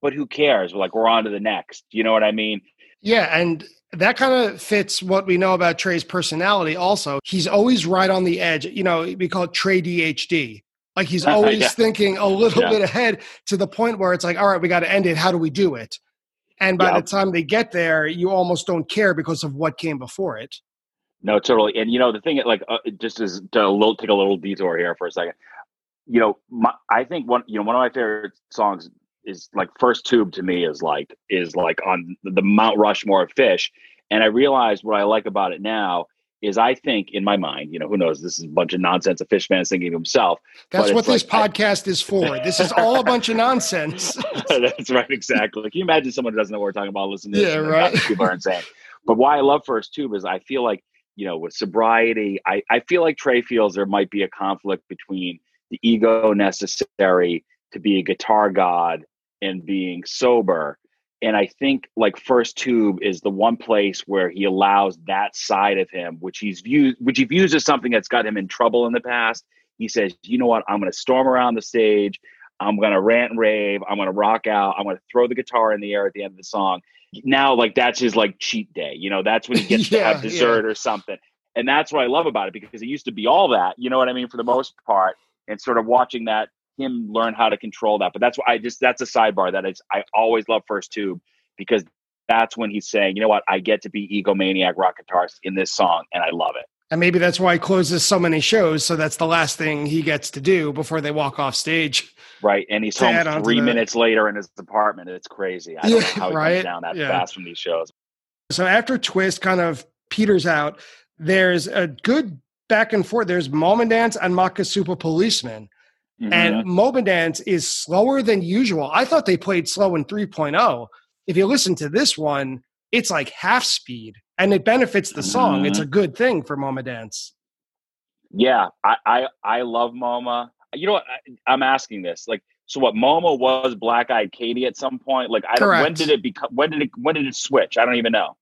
but who cares? We're like, we're on to the next. You know what I mean? Yeah, and that kind of fits what we know about Trey's personality also. He's always right on the edge. You know, we call it Trey DHD. Like he's [LAUGHS] always Yeah. thinking a little Yeah. bit ahead to the point where it's like, all right, we got to end it. How do we do it? And by Yep. the time they get there, you almost don't care because of what came before it. No, totally. And you know, the thing, like, uh, just as to a little take a little detour here for a second. You know, my, I think one, you know, one of my favorite songs is like "First Tube" to me is like is like on the Mount Rushmore of Phish. And I realized what I like about it now is I think in my mind, you know, who knows? This is a bunch of nonsense a fish man's thinking of himself. That's what this like, I- podcast is for. This is all a bunch of nonsense. [LAUGHS] That's right, exactly. Can you imagine someone who doesn't know what we're talking about listening to this? Yeah, right. People are insane. But why I love First Tube is I feel like, you know, with sobriety, I, I feel like Trey feels there might be a conflict between the ego necessary to be a guitar god and being sober. And I think like First Tube is the one place where he allows that side of him, which he's viewed, which he views as something that's got him in trouble in the past. He says, you know what, I'm going to storm around the stage. I'm going to rant and rave. I'm going to rock out. I'm going to throw the guitar in the air at the end of the song. Now, like that's his like cheat day. You know, that's when he gets to [LAUGHS] have dessert or something. And that's what I love about it because it used to be all that. You know what I mean? For the most part, and sort of watching that him learn how to control that. But that's why I just that's a sidebar that is I always love First Tube because that's when he's saying, you know what, I get to be egomaniac rock guitarist in this song, and I love it. And maybe that's why he closes so many shows. So that's the last thing he gets to do before they walk off stage. Right, and he's To add on home three minutes later in his apartment. It's crazy. I don't know how he right? comes down that Yeah. fast from these shows. So after Twist kind of peters out, there's a good back and forth. There's Moma Dance and Makisupa Policeman. Mhm. And is slower than usual. I thought they played slow in 3.0. If you listen to this one, it's like half speed and it benefits the song. It's a mm-hmm. good thing for Moma Dance. Yeah, I, I I love MoMA. You know what? I, I'm asking this. Like, so what? MoMA was Black Eyed Katie at some point. Like, I don't. When did it become? When did it? When did it switch? I don't even know.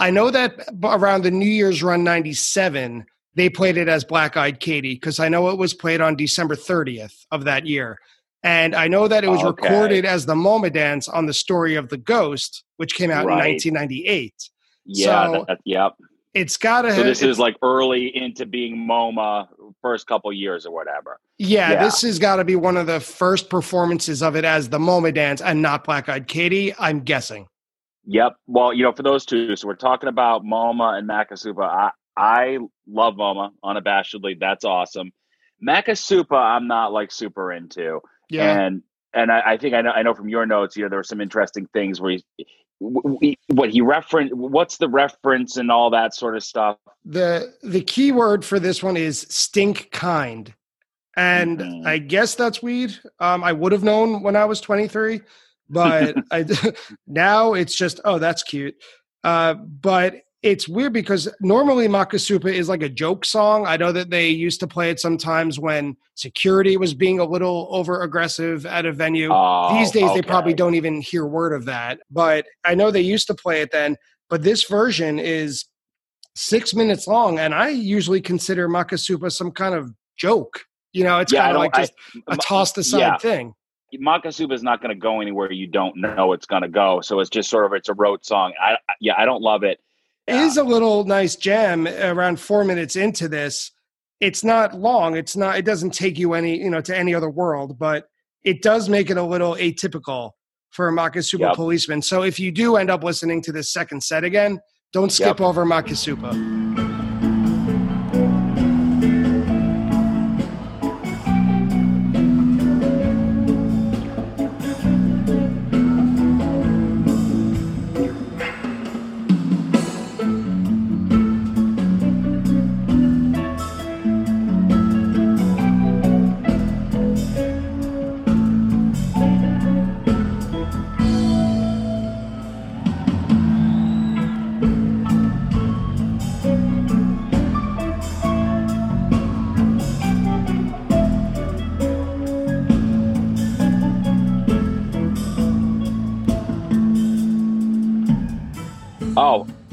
I know that around the New Year's run 97, they played it as Black Eyed Katie because I know it was played on December 30th of that year. And I know that it was Okay. recorded as the Moma Dance on the story of the Ghost, which came out Right. in 1998. Yeah. So- that, that- yep. It's got to So this is like early into being MoMA, first couple years or whatever. Yeah, Yeah. this has got to be one of the first performances of it as the MoMA Dance and not Black Eyed Katie, I'm guessing. Yep. Well, you know, for those two, so we're talking about MoMA and Makisupa. I I love MoMA unabashedly. That's awesome. Makisupa, I'm not like super into. Yeah. And and I, I think I know I know from your notes, you know, there were some interesting things where he, w- w- what he referenced, what's the reference and all that sort of stuff. the the key word for this one is stink kind and Mhm. i guess that's weed um i would have known when i was 23 but [LAUGHS] i [LAUGHS] now it's just oh that's cute uh but it's weird because normally makisupa is like a joke song i know that they used to play it sometimes when security was being a little over aggressive at a venue Oh, these days they probably don't even hear word of that but i know they used to play it then but this version is six minutes long and i usually consider makisupa some kind of joke you know it's Yeah, kind of like just I- a tossed aside yeah. thing Makisupa is not going to go anywhere you don't know it's going to go. So it's just sort of it's a rote song. I- yeah, I don't love it. Is a little nice jam around four minutes into this. It's not long it's not it doesn't take you any you know to any other world but it does make it a little atypical for a makisupa Yep. policeman so if you do end up listening to this second set again don't skip over makisupa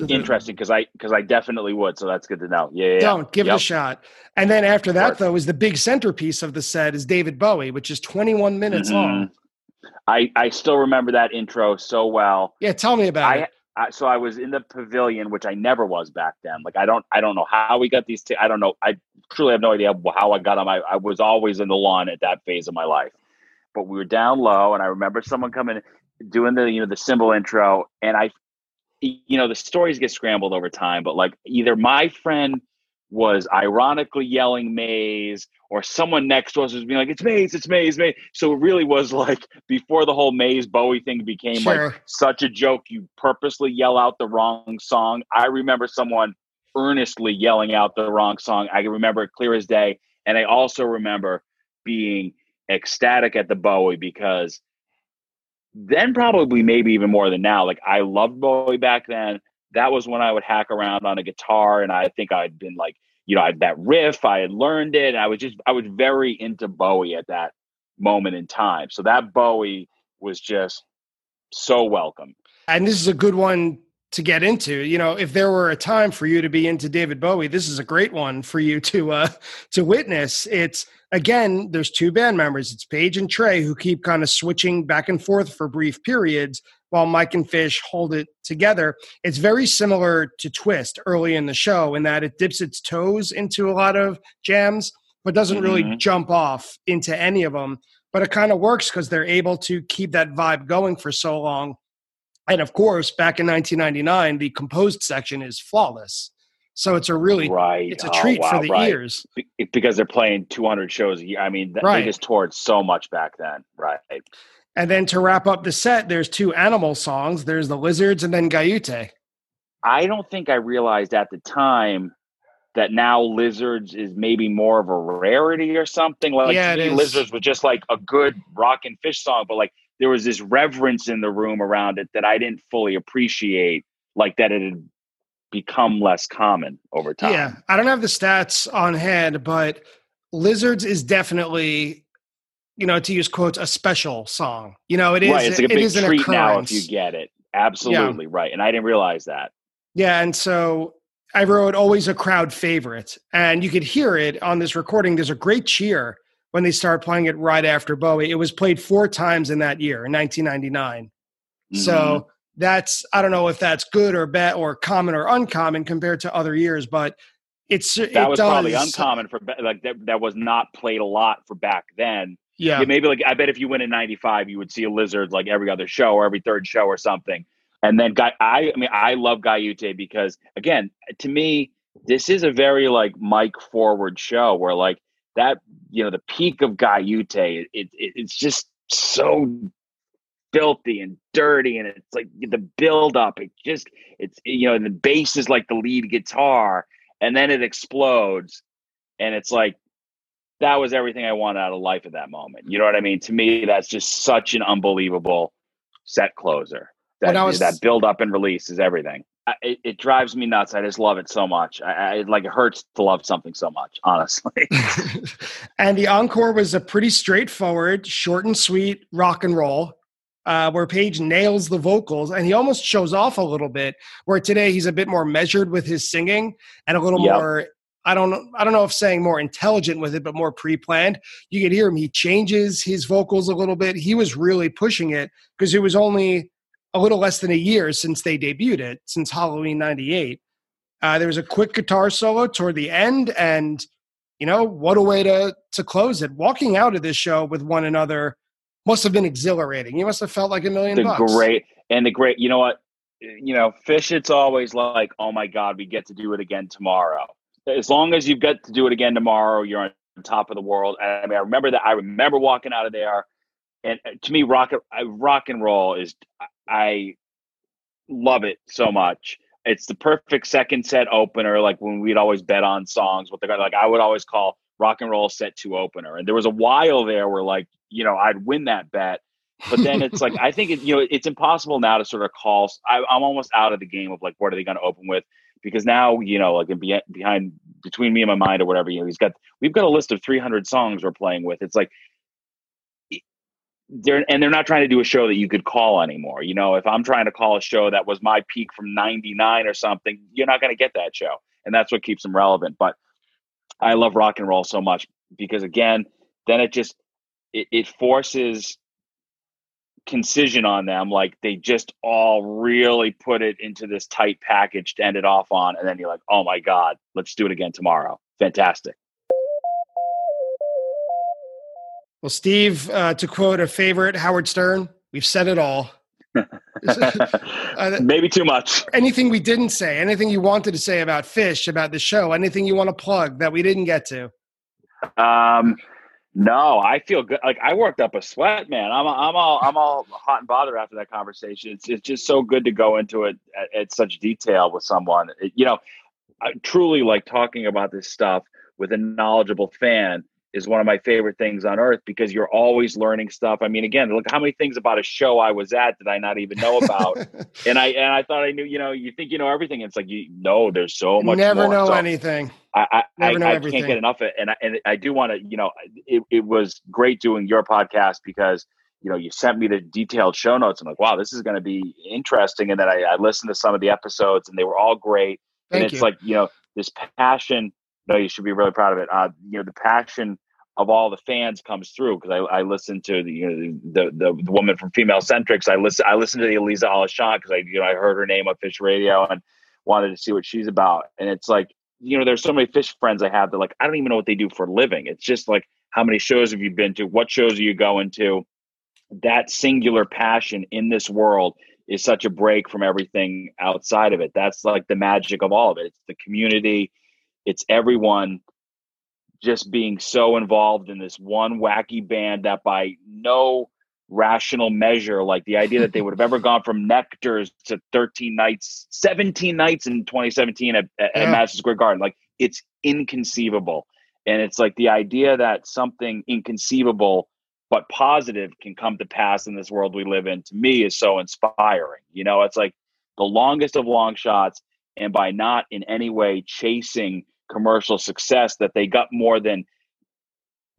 interesting because I because I definitely would. So that's good to know. Yeah, yeah. Don't give it a shot. And then after that, though, is the big centerpiece of the set is David Bowie, which is 21 minutes long. Mhm. I I still remember that intro so well. Yeah, tell me about I, it. I so I was in the pavilion, which I never was back then. Like I don't I don't know how we got these. T- I don't know. I truly have no idea how I got them. I, I was always in the lawn at that phase of my life, but we were down low, and I remember someone coming doing the you know the cymbal intro, and I, you know, the stories get scrambled over time, but like either my friend was ironically yelling Maze, or someone next to us was being like, "It's Maze, it's Maze, Maze." So it really was [LAUGHS] like before the whole Maze Bowie thing became Sure. like such a joke. You purposely yell out the wrong song. I remember someone earnestly yelling out the wrong song. I can remember it clear as day, and I also remember being ecstatic at the Bowie because then probably maybe even more than now. Like I loved Bowie back then. That was when I would hack around on a guitar, and I think I'd been like, you know, I, that riff, I had learned it. I was just, I was very into Bowie at that moment in time. So that Bowie was just so welcome. and this is a good one to get into. You know, if there were a time for you to be into David Bowie, this is a great one for you to uh to witness. It's again, there's two band members. It's Page and Trey who keep kind of switching back and forth for brief periods while Mike and Fish hold it together. It's very similar to Twist early in the show in that it dips its toes into a lot of jams, but doesn't really Mhm. jump off into any of them. But it kind of works because they're able to keep that vibe going for so long. And of course, back in 1999, the composed section is flawless. So it's a really right. it's a Oh, treat for the right. ears. Be- because they're playing 200 shows a year. I mean, th- Right. they just toured so much back then. Right. And then to wrap up the set, there's two animal songs. There's the lizards and then Guyute. I don't think I realized at the time that now lizards is maybe more of a rarity or something. Like Yeah, to it me, is. lizards was just like a good rock and fish song, but like there was this reverence in the room around it that I didn't fully appreciate, like that it had become less common over time. Yeah, I don't have the stats on hand, but lizards is definitely, you know, to use quotes, a special song. You know, it is. right. It's like a it big is an treat now if you get it. Absolutely right. And I didn't realize that. Yeah, and so I wrote always a crowd favorite, and you could hear it on this recording. There's a great cheer when they start playing it right after Bowie. It was played four times in that year, in 1999. Mhm. So that's I don't know if that's good or bad or common or uncommon compared to other years, but it's that it was does, probably uncommon for like that, that was not played a lot for back then. Yeah, Yeah, maybe like I bet if you went in '95, you would see a lizard like every other show or every third show or something. And then guy, I, I mean, I love Guyute because again, to me, this is a very like Mike forward show where like that, you know, the peak of Guyute, it, it it's just so filthy and dirty, and it's like the build up. It just, it's you know, and the bass is like the lead guitar, and then it explodes, and it's like that was everything I wanted out of life at that moment. You know what I mean? To me, that's just such an unbelievable set closer. That was- that build up and release is everything. It, it drives me nuts. I just love it so much. I, I it, like it hurts to love something so much. Honestly, [LAUGHS] and the encore was a pretty straightforward, short and sweet rock and roll. Uh, where Page nails the vocals and he almost shows off a little bit. Where today he's a bit more measured with his singing and a little Yep. more. I don't know. I don't know if saying more intelligent with it, but more pre-planned. You could hear him. He changes his vocals a little bit. He was really pushing it because it was only a little less than a year since they debuted it, since Halloween '98. Uh, there was a quick guitar solo toward the end, and you know what a way to to close it. Walking out of this show with one another must have been exhilarating. You must have felt like a million the bucks. great and the great. You know what? You know, Phish. It's always like, oh my god, we get to do it again tomorrow. As long as you've got to do it again tomorrow, you're on top of the world. I mean, I remember that. I remember walking out of there, and uh, to me, rock rock and roll is. I love it so much. It's the perfect second set opener. Like when we'd always bet on songs, what they're like, I would always call rock and roll set two opener. And there was a while there where like you know I'd win that bet, but then it's like I think it, you know it's impossible now to sort of call. I, I'm almost out of the game of like what are they going to open with because now you know like in be, behind between me and my mind or whatever you know he's got we've got a list of 300 songs we're playing with. It's like they're and they're not trying to do a show that you could call anymore. You know, if I'm trying to call a show that was my peak from '99 or something, you're not going to get that show, and that's what keeps them relevant. But I love rock and roll so much because again, then it just it, it forces concision on them. Like they just all really put it into this tight package to end it off on. And then you're like, oh my God, let's do it again tomorrow. Fantastic. Well, Steve, uh, to quote a favorite Howard Stern, we've said it all. [LAUGHS] uh, Maybe too much. Anything we didn't say, anything you wanted to say about Phish, about the show, anything you want to plug that we didn't get to? Um, no, I feel good. Like I worked up a sweat, man. I'm I'm all I'm all hot and bothered after that conversation. It's it's just so good to go into it at, at such detail with someone. It, you know, I truly like talking about this stuff with a knowledgeable fan is one of my favorite things on earth because you're always learning stuff. I mean, again, look how many things about a show I was at did I not even know about, [LAUGHS] and I and I thought I knew. You know, you think you know everything. It's like you know, there's so much. Never more. know so anything. I I, I, I can't get enough of it, and I, and I do want to. You know, it, it was great doing your podcast because you know you sent me the detailed show notes. I'm like, wow, this is going to be interesting. And then I, I listened to some of the episodes, and they were all great. Thank and it's you. like you know this passion. No, you should be really proud of it. Uh, you know, the passion of all the fans comes through because I, I listen to the, you know the, the, the woman from Female Centrics. I listen I listened to the Eliza Alashant because I you know I heard her name on Phish Radio and wanted to see what she's about. And it's like you know there's so many Phish friends I have that like I don't even know what they do for a living. It's just like how many shows have you been to? What shows are you going to? That singular passion in this world is such a break from everything outside of it. That's like the magic of all of it. It's the community. It's everyone just being so involved in this one wacky band that by no rational measure, like the idea that they would have ever gone from Nectar's to 13 nights, 17 nights in 2017 at, at yeah. Madison Square Garden, like it's inconceivable. And it's like the idea that something inconceivable but positive can come to pass in this world we live in to me is so inspiring. You know, it's like the longest of long shots. And by not in any way chasing commercial success that they got more than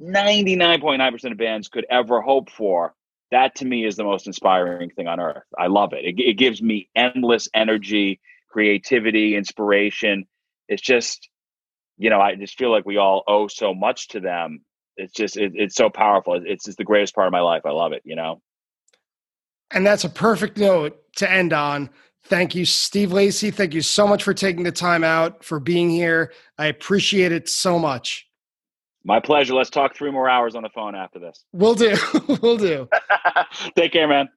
99.9% of bands could ever hope for. That to me is the most inspiring thing on earth. I love it. It, it gives me endless energy, creativity, inspiration. It's just, you know, I just feel like we all owe so much to them. It's just, it, it's so powerful. It's just the greatest part of my life. I love it, you know? And that's a perfect note to end on. Thank you, Steve Lacy. Thank you so much for taking the time out for being here. I appreciate it so much. My pleasure. Let's talk three more hours on the phone after this. We'll do. [LAUGHS] we'll do. [LAUGHS] Take care, man.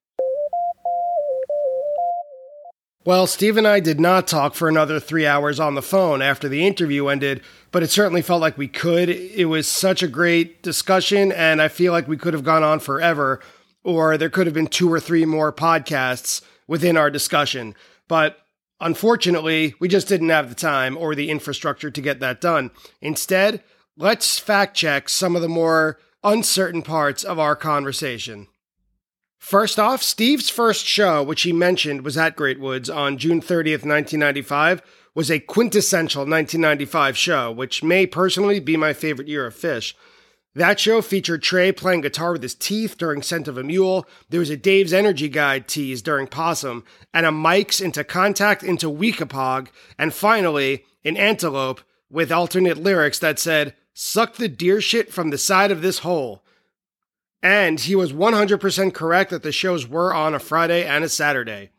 Well, Steve and I did not talk for another three hours on the phone after the interview ended, but it certainly felt like we could. It was such a great discussion, and I feel like we could have gone on forever, or there could have been two or three more podcasts within our discussion. But unfortunately, we just didn't have the time or the infrastructure to get that done. Instead, let's fact check some of the more uncertain parts of our conversation. First off, Steve's first show, which he mentioned was at Great Woods on June 30th, 1995, was a quintessential 1995 show, which may personally be my favorite year of Phish. That show featured Trey playing guitar with his teeth during Scent of a Mule. There was a Dave's Energy Guide tease during Possum, and a Mike's into Contact into Weekapaug, and finally, an Antelope with alternate lyrics that said, Suck the deer shit from the side of this hole. And he was 100% correct that the shows were on a Friday and a Saturday.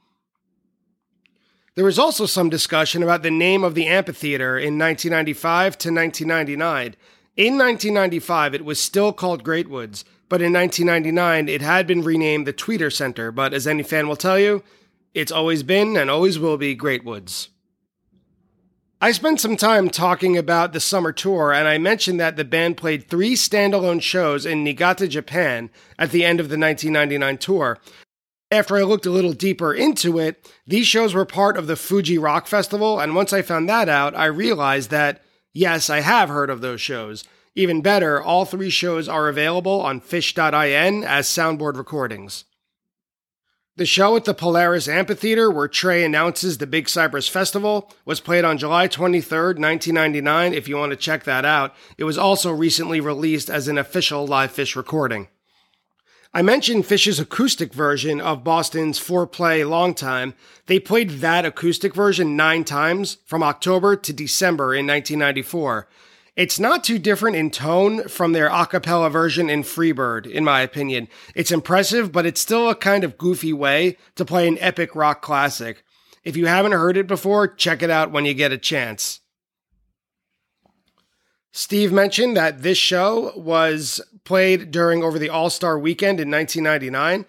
There was also some discussion about the name of the amphitheater in 1995 to 1999 in 1995, it was still called Great Woods, but in 1999, it had been renamed the Tweeter Center. But as any fan will tell you, it's always been and always will be Great Woods. I spent some time talking about the summer tour, and I mentioned that the band played three standalone shows in Niigata, Japan at the end of the 1999 tour. After I looked a little deeper into it, these shows were part of the Fuji Rock Festival, and once I found that out, I realized that Yes, I have heard of those shows. Even better, all three shows are available on phish.in as soundboard recordings. The show at the Polaris Amphitheater, where Trey announces the Big Cypress Festival, was played on July 23, 1999. If you want to check that out, it was also recently released as an official live fish recording. I mentioned Phish's acoustic version of Boston's Foreplay Long Time. They played that acoustic version nine times from October to December in 1994. It's not too different in tone from their a cappella version in Freebird, in my opinion. It's impressive, but it's still a kind of goofy way to play an epic rock classic. If you haven't heard it before, check it out when you get a chance. Steve mentioned that this show was played during over the All Star weekend in 1999.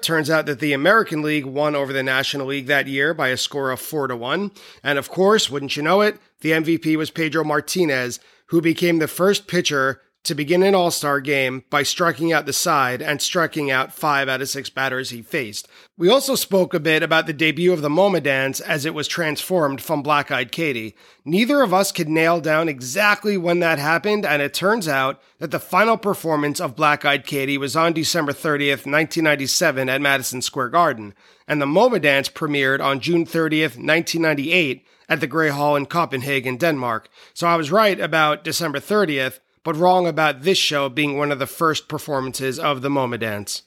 Turns out that the American League won over the National League that year by a score of 4 to 1. And of course, wouldn't you know it, the MVP was Pedro Martinez, who became the first pitcher to begin an All Star game by striking out the side and striking out five out of six batters he faced. We also spoke a bit about the debut of the Moma dance as it was transformed from Black Eyed Katie. Neither of us could nail down exactly when that happened, and it turns out that the final performance of Black Eyed Katie was on December 30th, 1997 at Madison Square Garden, and the Moma dance premiered on June 30th, 1998 at the Grey Hall in Copenhagen, Denmark. So I was right about December 30th but wrong about this show being one of the first performances of the Moma Dance.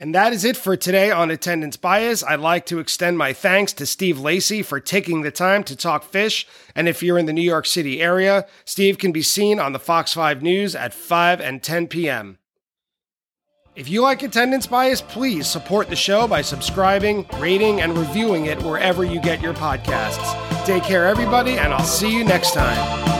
And that is it for today on Attendance Bias. I'd like to extend my thanks to Steve Lacy for taking the time to talk Phish. And if you're in the New York City area, Steve can be seen on the Fox 5 News at 5 and 10 p.m. If you like Attendance Bias, please support the show by subscribing, rating, and reviewing it wherever you get your podcasts. Take care, everybody, and I'll see you next time.